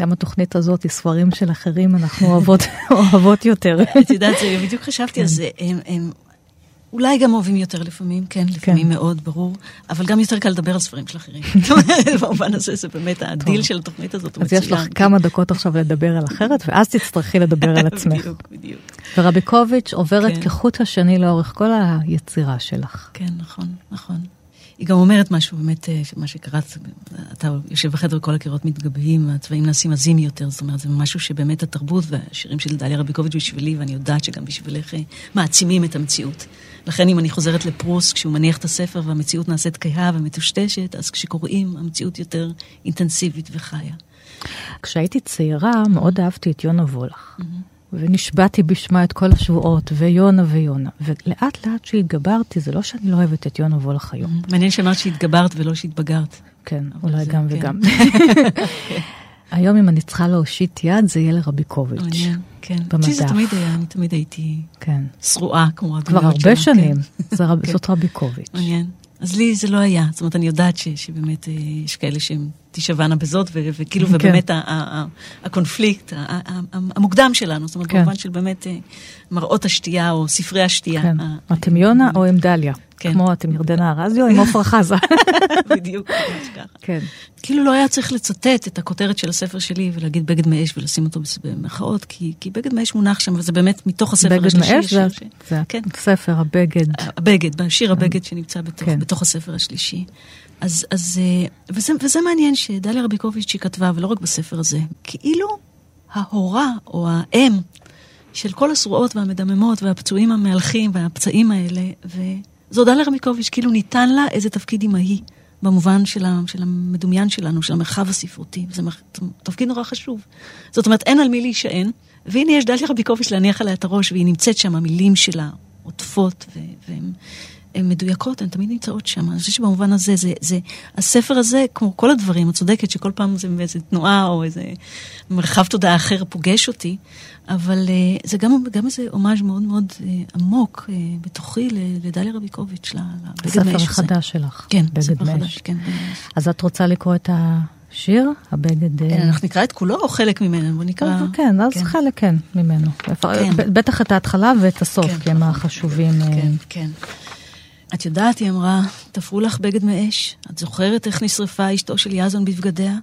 גם התוכנית הזאת היא ספרים של אחרים, אנחנו אוהבות, *laughs* אוהבות יותר. את יודעת, בדיוק חשבתי על זה. הם, הם אולי גם אוהבים יותר לפעמים, כן, לפעמים כן. מאוד, ברור, אבל גם יותר קל לדבר על ספרים של אחרים. *laughs* במובן הזה, זה באמת הדיל של התוכנית הזאת. הוא אז יש לך. כמה דקות עכשיו לדבר על אחרת, ואז תצטרכי לדבר על *laughs* עצמך. בדיוק, בדיוק. ורביקוביץ' עוברת כן. כחוט השני לאורך כל היצירה שלך. כן, נכון, נכון. היא גם אומרת משהו, באמת, אה, מה שקראת, אתה יושב בחדר וכל הקירות מתגבהים, הצבעים נעשים עזים יותר, זאת אומרת, זה משהו שבאמת התרבות והשירים של דליה רביקוביץ' בשבילי, ואני יודעת שגם בשבילך, אה, מעצימים את המציאות. לכן אם אני חוזרת לפרוס, כשהוא מניח את הספר והמציאות נעשית כהה ומטושטשת, אז כשקוראים, המציאות יותר אינטנסיבית וחיה. כשהייתי צעירה, מאוד אהבתי את יונה וולך. ונשבעתי בשמה את כל השבועות, ויונה ויונה. ולאט לאט שהתגברתי, זה לא שאני לא אוהבת את יונה וולך היום. מעניין שאמרת שהתגברת ולא שהתבגרת. כן, אולי גם כן. וגם. *laughs* היום אם אני צריכה להושיט יד, זה יהיה לרביקוביץ'. כן. במדף. זה תמיד היה, אני תמיד הייתי כן. שרועה, כמו כבר הדמויות הרבה שלה, שנים. כן. זה רב- כן. זאת רביקוביץ'. מעניין. אז לי זה לא היה. זאת אומרת, אני יודעת ש, שבאמת אה, יש כאלה שהן תישבענה בזאת, ו, וכאילו, כן. ובאמת ה, ה, ה, הקונפליקט, ה, ה, ה, המוקדם שלנו, זאת אומרת, כן. במובן של באמת אה, מראות השתייה או ספרי השתייה. כן. ה- אתם יונה או עם דליה? כן. כמו אתם ירדנה ארזי או עם עפרה חזה? *laughs* בדיוק, ממש ככה. כן. כאילו לא היה צריך לצטט את הכותרת של הספר שלי ולהגיד בגד מאש ולשים אותו במרכאות, כי, כי בגד מאש מונח שם, וזה באמת מתוך הספר בגד השלישי. מאש זה ש- זה כן. הספר, הבגד. הבגד, בשיר הבגד שנמצא בתוך, כן. בתוך הספר השלישי. אז, אז אה, וזה, וזה מעניין שדליה רביקוביץ' היא כתבה, ולא רק בספר הזה, כאילו ההורה או האם של כל השרועות והמדממות והפצועים המהלכים והפצעים האלה, וזו דליה רביקוביץ', כאילו ניתן לה איזה תפקיד אמהי. במובן של, ה, של המדומיין שלנו, של המרחב הספרותי. זה תפקיד נורא חשוב. זאת אומרת, אין על מי להישען, והנה יש דליה רביקוביץ' להניח עליה את הראש, והיא נמצאת שם, המילים שלה עוטפות, ו- והן הן מדויקות, הן תמיד נמצאות שם. אני חושבת שבמובן הזה, זה, זה, הספר הזה, כמו כל הדברים, את צודקת שכל פעם זה איזה תנועה או איזה מרחב תודעה אחר פוגש אותי, אבל אה, זה גם, גם איזה הומאז' מאוד מאוד אה, עמוק אה, בתוכי לדליה רביקוביץ', לבגד מאש הזה. החדש שלך. כן, בגד ספר מאש. חדש, כן. אז את רוצה לקרוא את השיר? הבגד... אה, כן, אנחנו נקרא את כולו או חלק ממנו? בוא נקרא... אה, כן, אז כן. חלק כן ממנו. כן. בטח את ההתחלה ואת הסוף, כן, כי הם החשובים. כן, כן. את יודעת, היא אמרה, תפרו לך בגד מאש. את זוכרת איך נשרפה אשתו של יזון בבגדיה?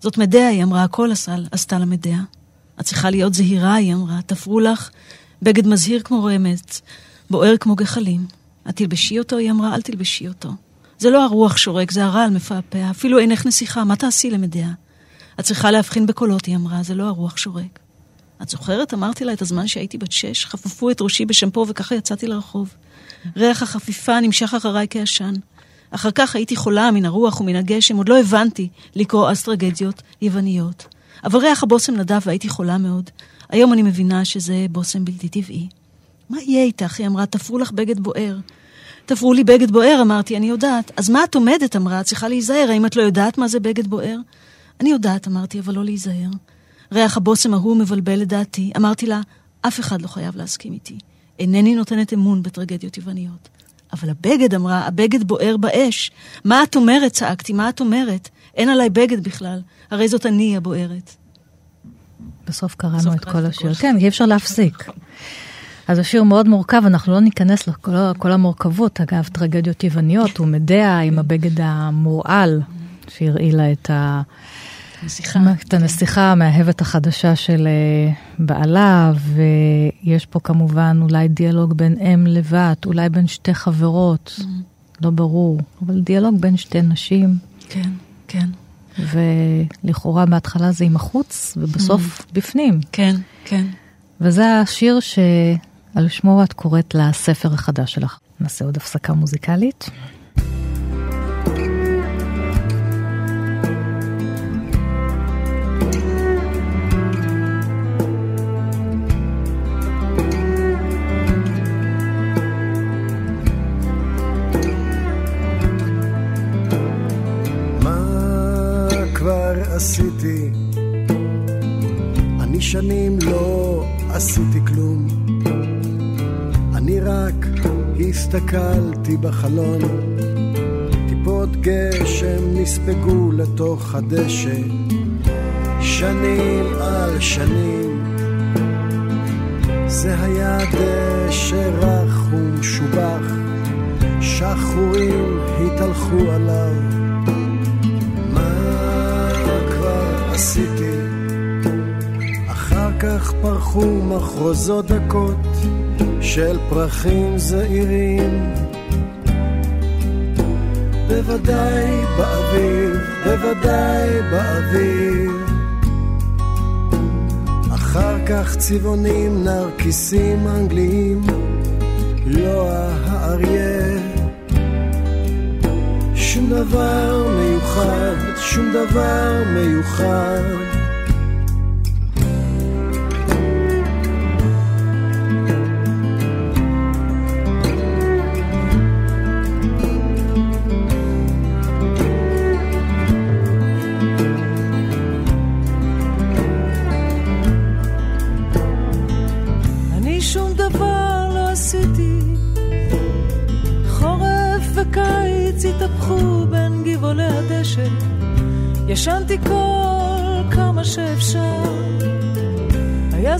זאת מדיה, היא אמרה, הכל עשה, עשתה למדיה. את צריכה להיות זהירה, היא אמרה, תפרו לך בגד מזהיר כמו רמז, בוער כמו גחלים. את תלבשי אותו, היא אמרה, אל תלבשי אותו. זה לא הרוח שורק, זה הרעל מפעפע, אפילו עינך נסיכה, מה תעשי למדיה? את צריכה להבחין בקולות, היא אמרה, זה לא הרוח שורק. את זוכרת? אמרתי לה את הזמן שהייתי בת שש, חפפו את ראשי בשמפו וככה יצאתי לרחוב. ריח החפיפה נמשך אחריי כעשן. אחר כך הייתי חולה מן הרוח ומן הגשם, עוד לא הבנתי לקרוא אז טרגדיות יווניות. אבל ריח הבושם נדב והייתי חולה מאוד. היום אני מבינה שזה בושם בלתי טבעי. מה יהיה איתך? היא אמרה, תפרו לך בגד בוער. תפרו לי בגד בוער, אמרתי, אני יודעת. אז מה את עומדת? אמרה, את צריכה להיזהר, האם את לא יודעת מה זה בגד בוער? אני יודעת, אמרתי, אבל לא להיזהר. ריח הבושם ההוא מבלבל את דעתי. אמרתי לה, אף אחד לא חייב להסכים איתי. אינני נותנת אמון בטרגדיות יווניות. אבל הבגד, אמרה, הבגד בוער באש. מה את אומרת? צעקתי, מה את אומרת? אין עליי בגד בכלל, הרי זאת אני הבוערת. בסוף קראנו בסוף את כל השיר. כן, אי אפשר להפסיק. אז השיר מאוד מורכב, אנחנו לא ניכנס לכל כל המורכבות. אגב, טרגדיות יווניות, הוא מדע עם הבגד המורעל, שהרעילה את, ה... נסיכה. את הנסיכה המאהבת החדשה של אה, בעלה, ויש פה כמובן אולי דיאלוג בין אם לבת, אולי בין שתי חברות, לא ברור, אבל דיאלוג בין שתי נשים. כן, כן, ולכאורה בהתחלה זה עם החוץ, ובסוף בפנים. כן, כן. וזה השיר שעל שמו את קוראת לספר החדש שלך. נעשה עוד הפסקה מוזיקלית. שנים לא עשיתי כלום. אני רק הסתכלתי בחלון. טיפות גשם נספגו לתוך הדשא. שנים על שנים. זה היה דשא רך ומשובח. שחורים התהלכו עליו. מה כבר עשיתי? כך פרחו מחרוזות דקות של פרחים זעירים. בוודאי באביב, בוודאי באביב. אחר כך צבעונים, נרקיסים אנגליים, לא האריה. שום דבר מיוחד, שום דבר מיוחד.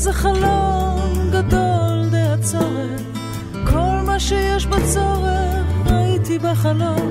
זה חלום גדול די הצורך. כל מה שיש בצורך ראיתי בחלום.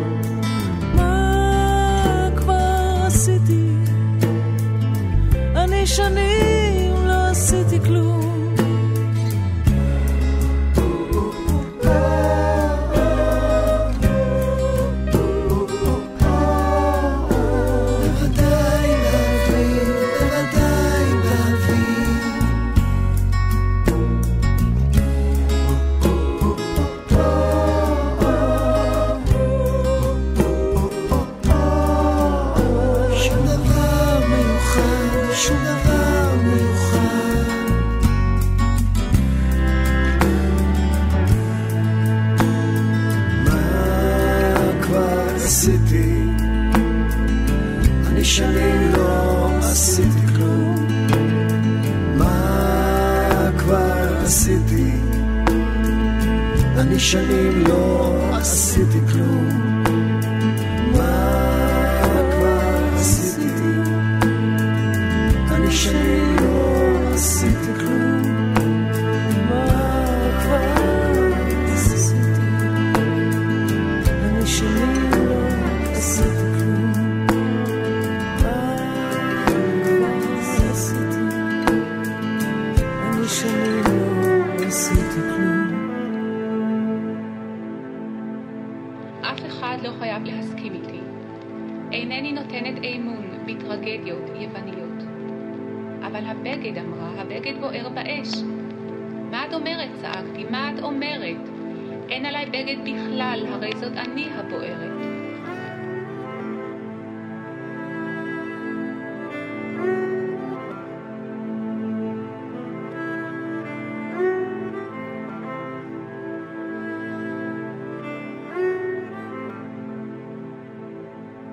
אומרת? צעקתי. מה את אומרת? אין עליי בגד בכלל, הרי זאת אני הבוערת.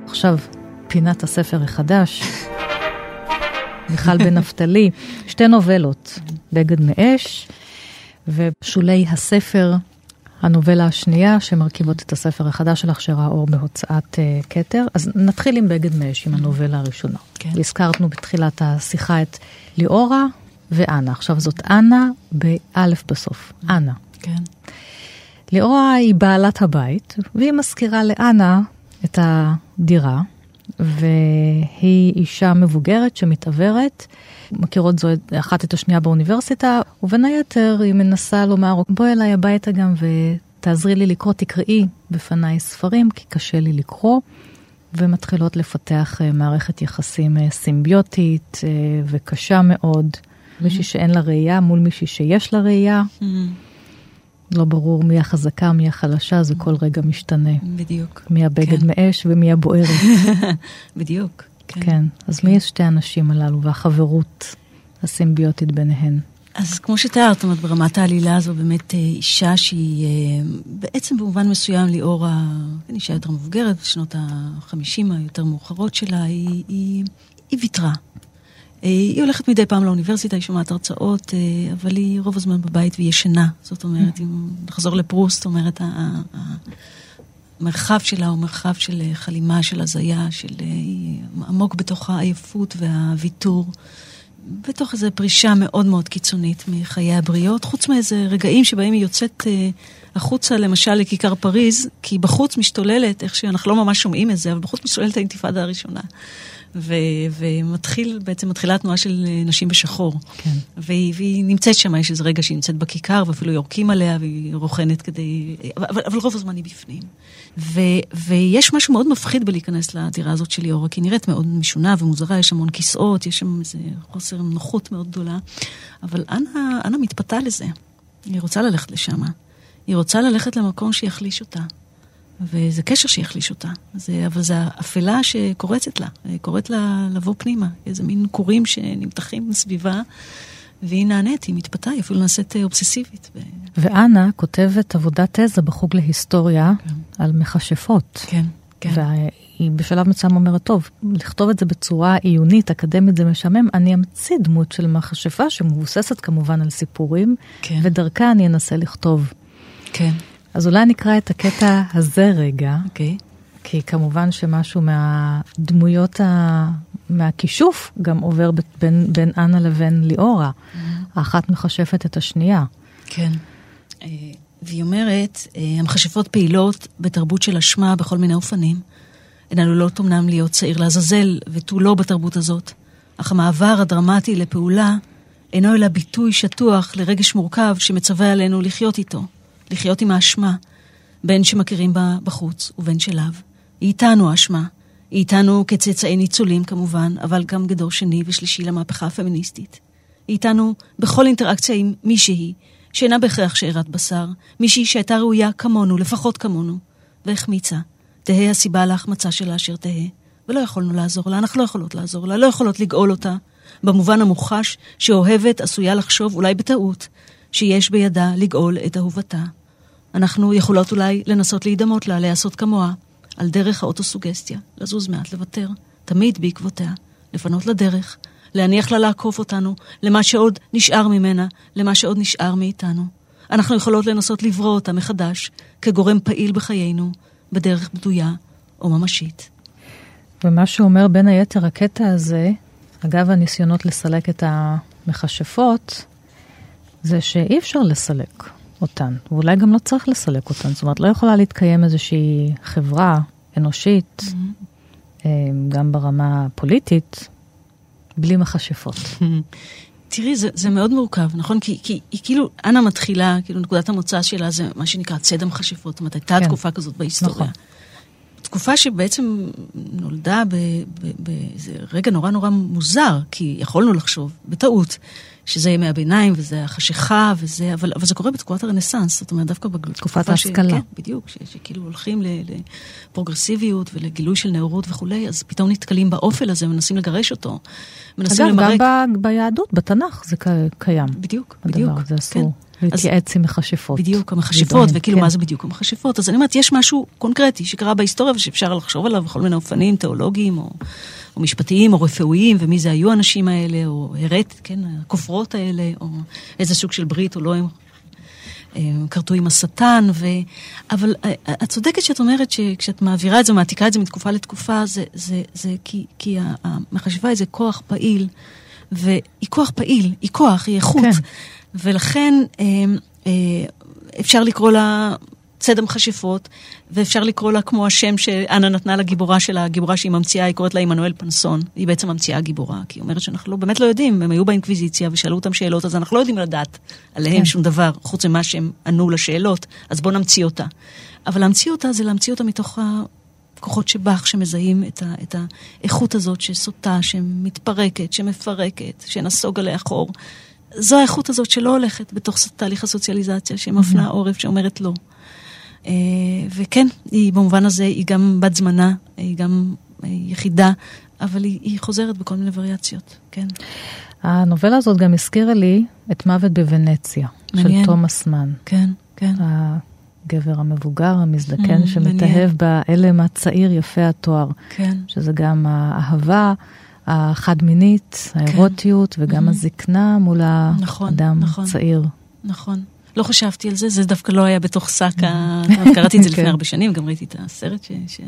עכשיו, פינת הספר החדש. מיכל בן נפתלי, שתי נובלות, בגד מאש, ובשולי הספר הנובלה השנייה שמרכיבות את הספר החדש שלך שראה אור בהוצאת uh, כתר. אז נתחיל עם בגד מאש, עם הנובלה הראשונה. כן. הזכרנו בתחילת השיחה את ליאורה ואנה. עכשיו זאת אנה באלף בסוף. אנה. כן. ליאורה היא בעלת הבית, והיא מזכירה לאנה את הדירה, והיא אישה מבוגרת שמתעוורת, מכירות זו אחת את השנייה באוניברסיטה, ובין היתר היא מנסה לומר, בואי אליי הביתה גם ותעזרי לי לקרוא, תקראי בפניי ספרים, כי קשה לי לקרוא. ומתחילות לפתח אה, מערכת יחסים אה, סימביוטית אה, וקשה מאוד. מישהי שאין לה ראייה מול מישהי שיש לה ראייה. לא ברור מי החזקה, מי החלשה, זה כל רגע משתנה. בדיוק. מי הבגד כן. מאש ומי הבוערת. *laughs* בדיוק. כן. כן. אז מי יש שתי הנשים הללו והחברות הסימביוטית ביניהן? אז כמו שתיארת, זאת אומרת, ברמת העלילה זו באמת אה, אישה שהיא אה, בעצם במובן מסוים ליאור, ה- כן, אישה יותר מבוגרת, בשנות ה-50 היותר מאוחרות שלה, היא, היא, היא ויתרה. היא הולכת מדי פעם לאוניברסיטה, היא שומעת הרצאות, אה, אבל היא רוב הזמן בבית והיא ישנה. זאת אומרת, אם נחזור לפרוסט, זאת אומרת, המרחב שלה הוא מרחב של אה, חלימה, של הזיה, של אה, עמוק בתוך העייפות והוויתור. בתוך איזו פרישה מאוד מאוד קיצונית מחיי הבריות, חוץ מאיזה רגעים שבהם היא יוצאת החוצה, למשל לכיכר פריז, כי בחוץ משתוללת, איך שאנחנו לא ממש שומעים את זה, אבל בחוץ משתוללת האינתיפאדה הראשונה. ו- ומתחיל, בעצם מתחילה התנועה של נשים בשחור. כן. והיא, והיא נמצאת שם, יש איזה רגע שהיא נמצאת בכיכר, ואפילו יורקים עליה, והיא רוכנת כדי... אבל, אבל רוב הזמן היא בפנים. ו, ויש משהו מאוד מפחיד בלהיכנס לדירה הזאת של ליאורה, כי היא נראית מאוד משונה ומוזרה, יש המון כיסאות, יש שם איזה חוסר נוחות מאוד גדולה. אבל אנה, אנה מתפתה לזה. היא רוצה ללכת לשם. היא רוצה ללכת למקום שיחליש אותה. וזה קשר שיחליש אותה. זה, אבל זו האפלה שקורצת לה, קוראת לה לבוא פנימה. איזה מין כורים שנמתחים סביבה, והיא נענית, היא מתפתה, היא אפילו נעשית אה, אובססיבית. ו... ואנה כותבת עבודת תזה בחוג להיסטוריה כן. על מכשפות. כן, כן. והיא בשלב מסוים אומרת, טוב, לכתוב את זה בצורה עיונית, אקדמית, זה משעמם, אני אמציא דמות של מכשפה שמבוססת כמובן על סיפורים, כן. ודרכה אני אנסה לכתוב. כן, אז אולי נקרא את הקטע הזה רגע, אוקיי. כי כמובן שמשהו מהדמויות, ה... מהכישוף גם עובר בין, בין אנה לבין ליאורה. האחת מכשפת את השנייה. כן. אה, והיא אומרת, אה, המכשפות פעילות בתרבות של אשמה בכל מיני אופנים. הן עלולות אמנם להיות שעיר לעזאזל ותו לא בתרבות הזאת, אך המעבר הדרמטי לפעולה אינו אלא ביטוי שטוח לרגש מורכב שמצווה עלינו לחיות איתו, לחיות עם האשמה, בין שמכירים בה בחוץ ובין שלאו. היא איתנו האשמה, היא איתנו כצאצאי ניצולים כמובן, אבל גם כדור שני ושלישי למהפכה הפמיניסטית. היא איתנו בכל אינטראקציה עם מישהי, שאינה בהכרח שארת בשר, מישהי שהייתה ראויה כמונו, לפחות כמונו, והחמיצה. תהא הסיבה להחמצה שלה אשר תהא. ולא יכולנו לעזור לה, אנחנו לא יכולות לעזור לה, לא יכולות לגאול אותה, במובן המוחש שאוהבת עשויה לחשוב, אולי בטעות, שיש בידה לגאול את אהובתה. אנחנו יכולות אולי לנסות להידמות לה, להיעשות כמוה, על דרך האוטוסוגסטיה, לזוז מעט, לוותר, תמיד בעקבותיה, לפנות לדרך, להניח לה לעקוף אותנו, למה שעוד נשאר ממנה, למה שעוד נשאר מאיתנו. אנחנו יכולות לנסות לברוא אותה מחדש, כגורם פעיל בחיינו, בדרך בדויה או ממשית. ומה שאומר בין היתר הקטע הזה, אגב הניסיונות לסלק את המכשפות, זה שאי אפשר לסלק אותן, ואולי גם לא צריך לסלק אותן. זאת אומרת, לא יכולה להתקיים איזושהי חברה אנושית, אה, גם ברמה הפוליטית, בלי מכשפות. *laughs* תראי, זה, זה מאוד מורכב, נכון? כי, כי היא כאילו, אנה מתחילה, כאילו נקודת המוצא שלה זה מה שנקרא ציד המכשפות. זאת אומרת, הייתה כן. תקופה כזאת בהיסטוריה. נכון. תקופה שבעצם נולדה באיזה רגע נורא נורא מוזר, כי יכולנו לחשוב, בטעות, שזה ימי הביניים וזה החשיכה וזה, אבל, אבל זה קורה בתקופת הרנסאנס, זאת אומרת, דווקא בתקופת ההשכלה. כן, בדיוק, ש, שכאילו הולכים לפרוגרסיביות ולגילוי של נאורות וכולי, אז פתאום נתקלים באופל הזה, מנסים לגרש אותו. מנסים אגב, למרק. גם ב- ביהדות, בתנ"ך, זה קיים. בדיוק, הדבר בדיוק. הזה אסור כן. להתייעץ עם מכשפות. בדיוק, המכשפות, וכאילו כן. מה זה בדיוק המכשפות. אז אני אומרת, יש משהו קונקרטי שקרה בהיסטוריה ושאפשר לחשוב עליו בכל מיני אופנים תיאולוגיים או, או משפטיים או רפואיים, ומי זה היו האנשים האלה, או הרט, כן, הכופרות האלה, או איזה סוג של ברית או לא הם. אה, כרתו עם השטן, ו... אבל אה, את צודקת שאת אומרת שכשאת מעבירה את זה, מעתיקה את זה מתקופה לתקופה, זה, זה, זה כי, כי המחשבה היא זה כוח פעיל, והיא כוח פעיל, היא כוח, היא איכות. כן. ולכן אה, אה, אפשר לקרוא לה צד המכשפות, ואפשר לקרוא לה כמו השם שאנה נתנה לגיבורה שלה, הגיבורה שהיא ממציאה, היא קוראת לה עמנואל פנסון. היא בעצם ממציאה גיבורה, כי היא אומרת שאנחנו לא, באמת לא יודעים, הם היו באינקוויזיציה ושאלו אותם שאלות, אז אנחנו לא יודעים לדעת עליהם כן. שום דבר, חוץ ממה שהם ענו לשאלות, אז בואו נמציא אותה. אבל להמציא אותה זה להמציא אותה מתוך הכוחות שבך, שמזהים את, ה, את האיכות הזאת שסוטה, שמתפרקת, שמפרקת, שנסוגה לאחור. זו האיכות הזאת שלא הולכת בתוך תהליך הסוציאליזציה, שמפנה עורף, שאומרת לא. אה, וכן, היא במובן הזה, היא גם בת זמנה, היא גם אה, יחידה, אבל היא, היא חוזרת בכל מיני וריאציות, כן. הנובלה הזאת גם הזכירה לי את מוות בוונציה, מעניין. של תומאס מן. כן, כן. הגבר המבוגר, המזדקן, Mm, שמתאהב מעניין. בהלם הצעיר יפה התואר, כן. שזה גם האהבה החד-מינית, האירוטיות, וגם הזקנה מול Mm-hmm. נכון, האדם נכון. צעיר. נכון. לא חשבתי על זה, זה דווקא לא היה בתוך שק ה... *laughs* קראתי את זה לפני כן. הרבה שנים, גם ראיתי את הסרט ש... ש...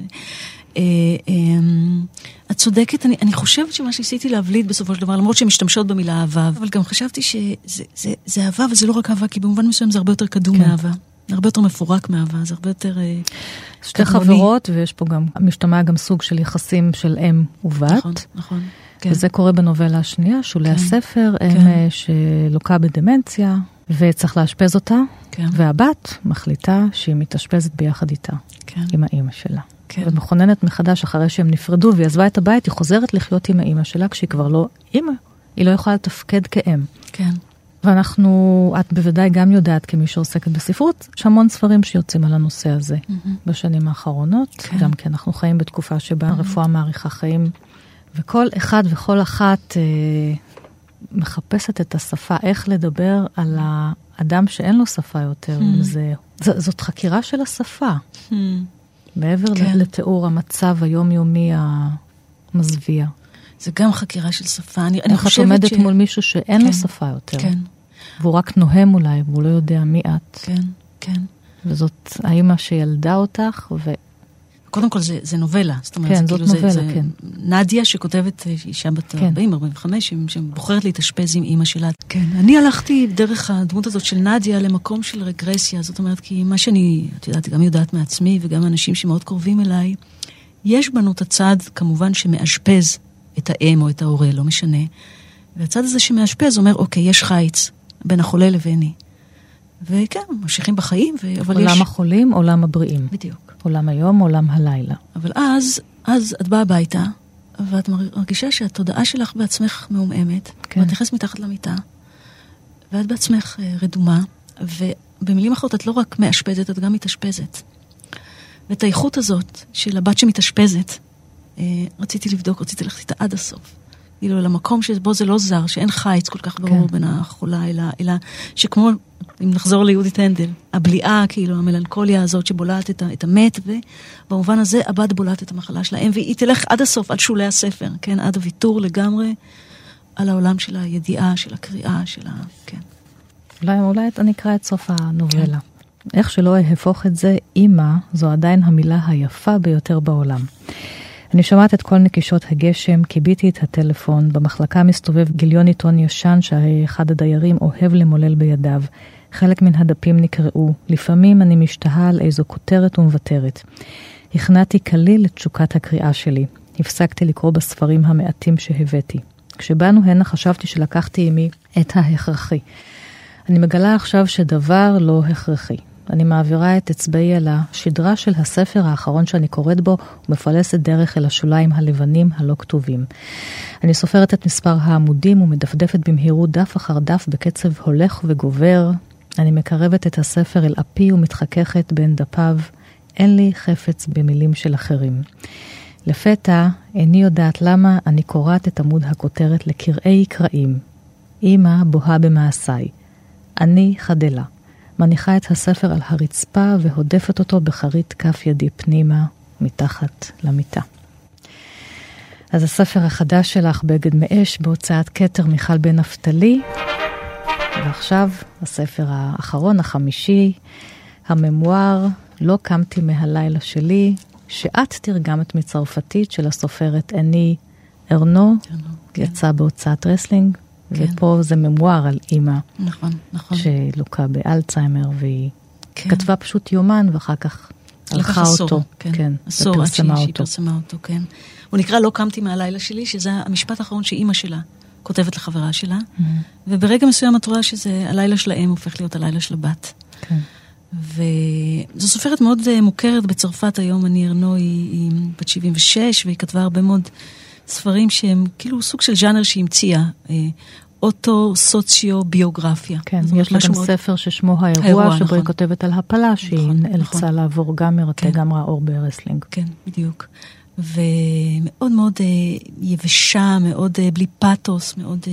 אה, אמ, את צודקת, אני, אני חושבת שמה שניסיתי להבליט בסופו של דבר, למרות שהן משתמשות במילה אהבה, אבל גם חשבתי שזה זה, זה אהבה, אבל זה לא רק אהבה, כי במובן מסוים זה הרבה יותר קדום כן. מאהבה. הרבה יותר מפורק מאהבה, זה הרבה יותר... אה, שתי קדמוני. חברות, ויש פה גם, משתמע גם סוג של יחסים של אם ובת. נכון, נכון. כן. וזה קורה בנובלה השנייה, שולי כן. הספר, אם כן. אה, שלוקה בדמנציה, וצריך לאשפז אותה, כן. והבת מחליטה שהיא מתאשפזת ביחד איתה, כן. עם האימא שלה. כן. ומכוננת מחדש אחרי שהם נפרדו והיא עזבה את הבית, היא חוזרת לחיות עם האימא שלה כשהיא כבר לא אימא, היא לא יכולה לתפקד כאם. כן. ואנחנו, את בוודאי גם יודעת כמי שעוסקת בספרות, יש המון ספרים שיוצאים על הנושא הזה בשנים האחרונות, כן. גם כי אנחנו חיים בתקופה שבה הרפואה מאריכה חיים, וכל אחד וכל אחת אה, מחפשת את השפה, איך לדבר על האדם שאין לו שפה יותר. Hmm. זה, ז, זאת חקירה של השפה, Hmm. מעבר כן. לתיאור המצב היומיומי המזוויע. זה גם חקירה של שפה. אני, אני איך את חושבת עומדת ש... מול מישהו שאין לו כן. שפה יותר, כן, והוא רק נוהם אולי, והוא לא יודע מי את. כן, כן. וזאת האימא שילדה אותך, ו... קודם כל זה, זה נובלה, זאת אומרת, כן, זה זאת כאילו נובלה, זה, זה כן. נדיה שכותבת, אה, אישה בת כן. 40, 45, שמ- שבוחרת להתאשפז עם אימא שלה. כן, אני הלכתי דרך הדמות הזאת של נדיה למקום של רגרסיה, זאת אומרת, כי מה שאני, את יודעת, גם יודעת מעצמי, וגם אנשים שמאוד קרובים אליי, יש בנו את הצד, כמובן, שמאשפז את האם או את ההורה, לא משנה. והצד הזה שמאשפז אומר, אוקיי, יש חיץ בין החולה לביני. וכן, ממשיכים בחיים, ו... אבל יש... עולם החולים, עולם הבריאים. בדיוק. עולם היום, עולם הלילה. אבל אז, אז את באה הביתה, ואת מרגישה שהתודעה שלך בעצמך מעומעמת, כן. ואת נכנסת מתחת למיטה, ואת בעצמך אה, רדומה, ובמילים אחרות את לא רק מאשפזת, את גם מתאשפזת. ואת האיכות הזאת של הבת שמתאשפזת, רציתי לבדוק, רציתי ללכת איתה עד הסוף. כאילו, למקום שבו זה לא זר, שאין חיץ כל כך ברור כן. בין החולה, אלא, אלא שכמו, אם נחזור ליהודית הנדל, הבליעה, כאילו, המלנכוליה הזאת שבולעת את, ה, את המת, ובמובן הזה הבת בולעת את המחלה שלהם, והיא תלך עד הסוף, עד שולי הספר, כן? עד הוויתור לגמרי על העולם של הידיעה, של הקריאה, של ה... כן. אולי, אולי אני אקרא את סוף הנובלה. איך שלא אהפוך את זה, אימא זו עדיין המילה היפה ביותר בעולם. אני שומעת את כל נקישות הגשם, כיביתי את הטלפון, במחלקה מסתובב גיליון עיתון ישן שאחד הדיירים אוהב למולל בידיו. חלק מן הדפים נקראו, לפעמים אני משתהה על איזו כותרת ומוותרת. הכנעתי כליל את תשוקת הקריאה שלי. הפסקתי לקרוא בספרים המעטים שהבאתי. כשבאנו הנה חשבתי שלקחתי עימי את ההכרחי. אני מגלה עכשיו שדבר לא הכרחי. אני מעבירה את אצבעי על השדרה של הספר האחרון שאני קוראת בו ומפלסת דרך אל השוליים הלבנים הלא כתובים. אני סופרת את מספר העמודים ומדפדפת במהירות דף אחר דף בקצב הולך וגובר. אני מקרבת את הספר אל אפי ומתחככת בין דפיו. אין לי חפץ במילים של אחרים. לפתע, איני יודעת למה אני קורעת את עמוד הכותרת לקרעי קרעים. אמא בוהה במעשיי. אני חדלה. מניחה את הספר על הרצפה והודפת אותו בחרית כף ידי פנימה, מתחת למיטה. אז הספר החדש שלך, בגד מאש, בהוצאת כתר מיכל בן נפתלי, ועכשיו, הספר האחרון, החמישי, הממואר, לא קמתי מהלילה שלי, שאת תרגמת מצרפתית של הסופרת אני ארנו, כן. יצא בהוצאת רסלינג, כן. ופה זה ממואר על אימא נכון, נכון. שלוקה באלצהיימר, והיא כן. כתבה פשוט יומן, ואחר כך לקח ערכה עשור, אותו. כן, כן, עשור עד שהיא אותו. פרסמה אותו, כן. הוא נקרא לא קמתי מהלילה שלי, שזה המשפט האחרון שאימא שלה כותבת לחברה שלה, Mm-hmm. וברגע מסוים את רואה שזה הלילה של האם הופך להיות הלילה של הבת. כן. וזו סופרת מאוד אה, מוכרת בצרפת היום, אני ארנו, היא, היא בת 76, והיא כתבה הרבה מאוד ספרים שהם כאילו סוג של ז'אנר שהיא המציאה, אה, אוטו-סוציו-ביוגרפיה. כן, יש לה גם מאוד- ספר ששמו האירוע, האירוע, שבו נכון. היא כותבת על הפלה, שהיא נכון, נאלצה נכון. לעבור גם מרתק, כן. גם ראה אור ברסלינג. כן, בדיוק. ומאוד מאוד אה, יבשה, מאוד אה, בלי פאתוס, מאוד, אה,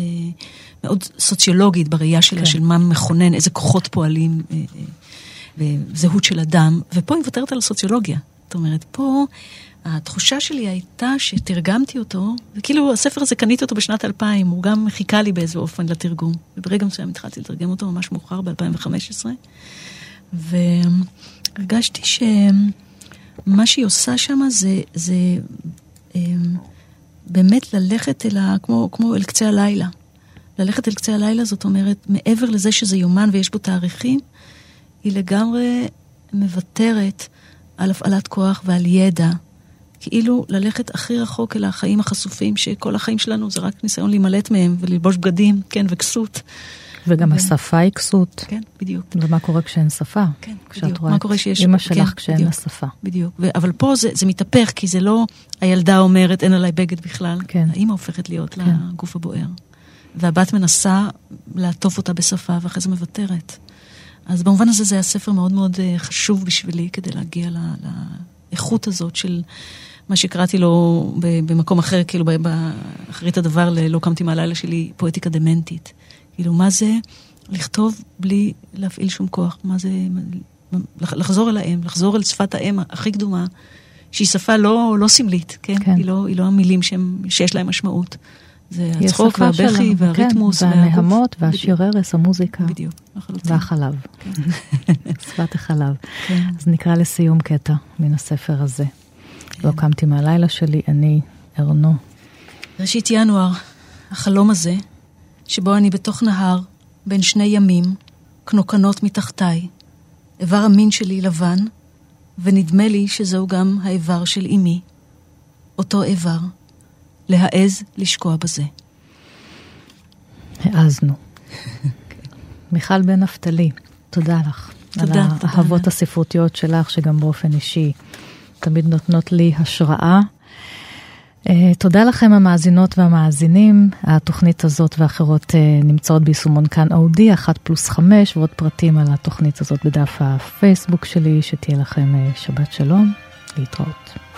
מאוד סוציולוגית בראייה שלה, כן. של מה מכונן, איזה כוחות פועלים, אה, אה, וזהות של אדם. ופה היא מוותרת על הסוציולוגיה. זאת אומרת, פה התחושה שלי הייתה שתרגמתי אותו, וכאילו הספר הזה קניתי אותו בשנת 2000, הוא גם חיכה לי באיזה אופן לתרגום. וברגע מסוים התחלתי לתרגם אותו ממש מאוחר, ב-2015. והרגשתי שמה שהיא עושה שם זה, זה אמ, באמת ללכת אל ה... כמו, כמו אל קצה הלילה. ללכת אל קצה הלילה, זאת אומרת, מעבר לזה שזה יומן ויש בו תאריכים, היא לגמרי מוותרת על הפעלת כוח ועל ידע. כאילו ללכת הכי רחוק אל החיים החשופים, שכל החיים שלנו זה רק ניסיון להימלט מהם וללבוש בגדים, כן, וכסות. וגם כן. השפה היא כסות. כן, בדיוק. ומה קורה כשאין שפה? כן, כשאת בדיוק. רואה מה קורה שיש... אימא כן, שלך כשאין לה. שפה. בדיוק. ו- אבל פה זה, זה מתהפך, כי זה לא הילדה אומרת, אין עליי בגד בכלל. כן. האימא הופכת להיות כן. לגוף הבוער. והבת מנסה לעטוף אותה בשפה, ואחרי זה מוותרת. אז במובן הזה זה היה ספר מאוד מאוד אה, חשוב בשבילי, כדי להגיע ל- לאיכות הזאת של מה שקראתי לו במקום אחר, כאילו באחרית הדבר, לא קמתי מהלילה שלי, פואטיקה דמנטית. כאילו, מה זה לכתוב בלי להפעיל שום כוח? מה זה לח- לחזור אל האם, לחזור אל שפת האם הכי קדומה, שהיא שפה לא, לא סמלית, כן? כן. היא, לא, היא לא המילים שהם, שיש להם משמעות. זה הצחוק והבכי שלנו, והריתמוס. כן. והנהמות והשיר ערש, המוזיקה. בדיוק, לחלוטין. והחלב. *laughs* שפת החלב. כן. אז נקרא לסיום קטע מן הספר הזה. לא קמתי מהלילה שלי, אני ארנו. ראשית ינואר, החלום הזה, שבו אני בתוך נהר, בין שני ימים, קנוקנות מתחתיי. איבר המין שלי לבן, ונדמה לי שזהו גם האיבר של אמי. אותו איבר, להעז לשקוע בזה. העזנו. מיכל בן נפתלי, תודה לך. תודה, על תודה האהבות. הספרותיות שלך, שגם באופן אישי תמיד נותנות לי השראה. אה, תודה לכם המאזינות והמאזינים. התוכנית הזאת ואחרות אה, נמצאות ביישומון כאן אודי, אחת פלוס חמש, ועוד פרטים על התוכנית הזאת בדף הפייסבוק שלי, שתהיה לכם אה, שבת שלום, להתראות.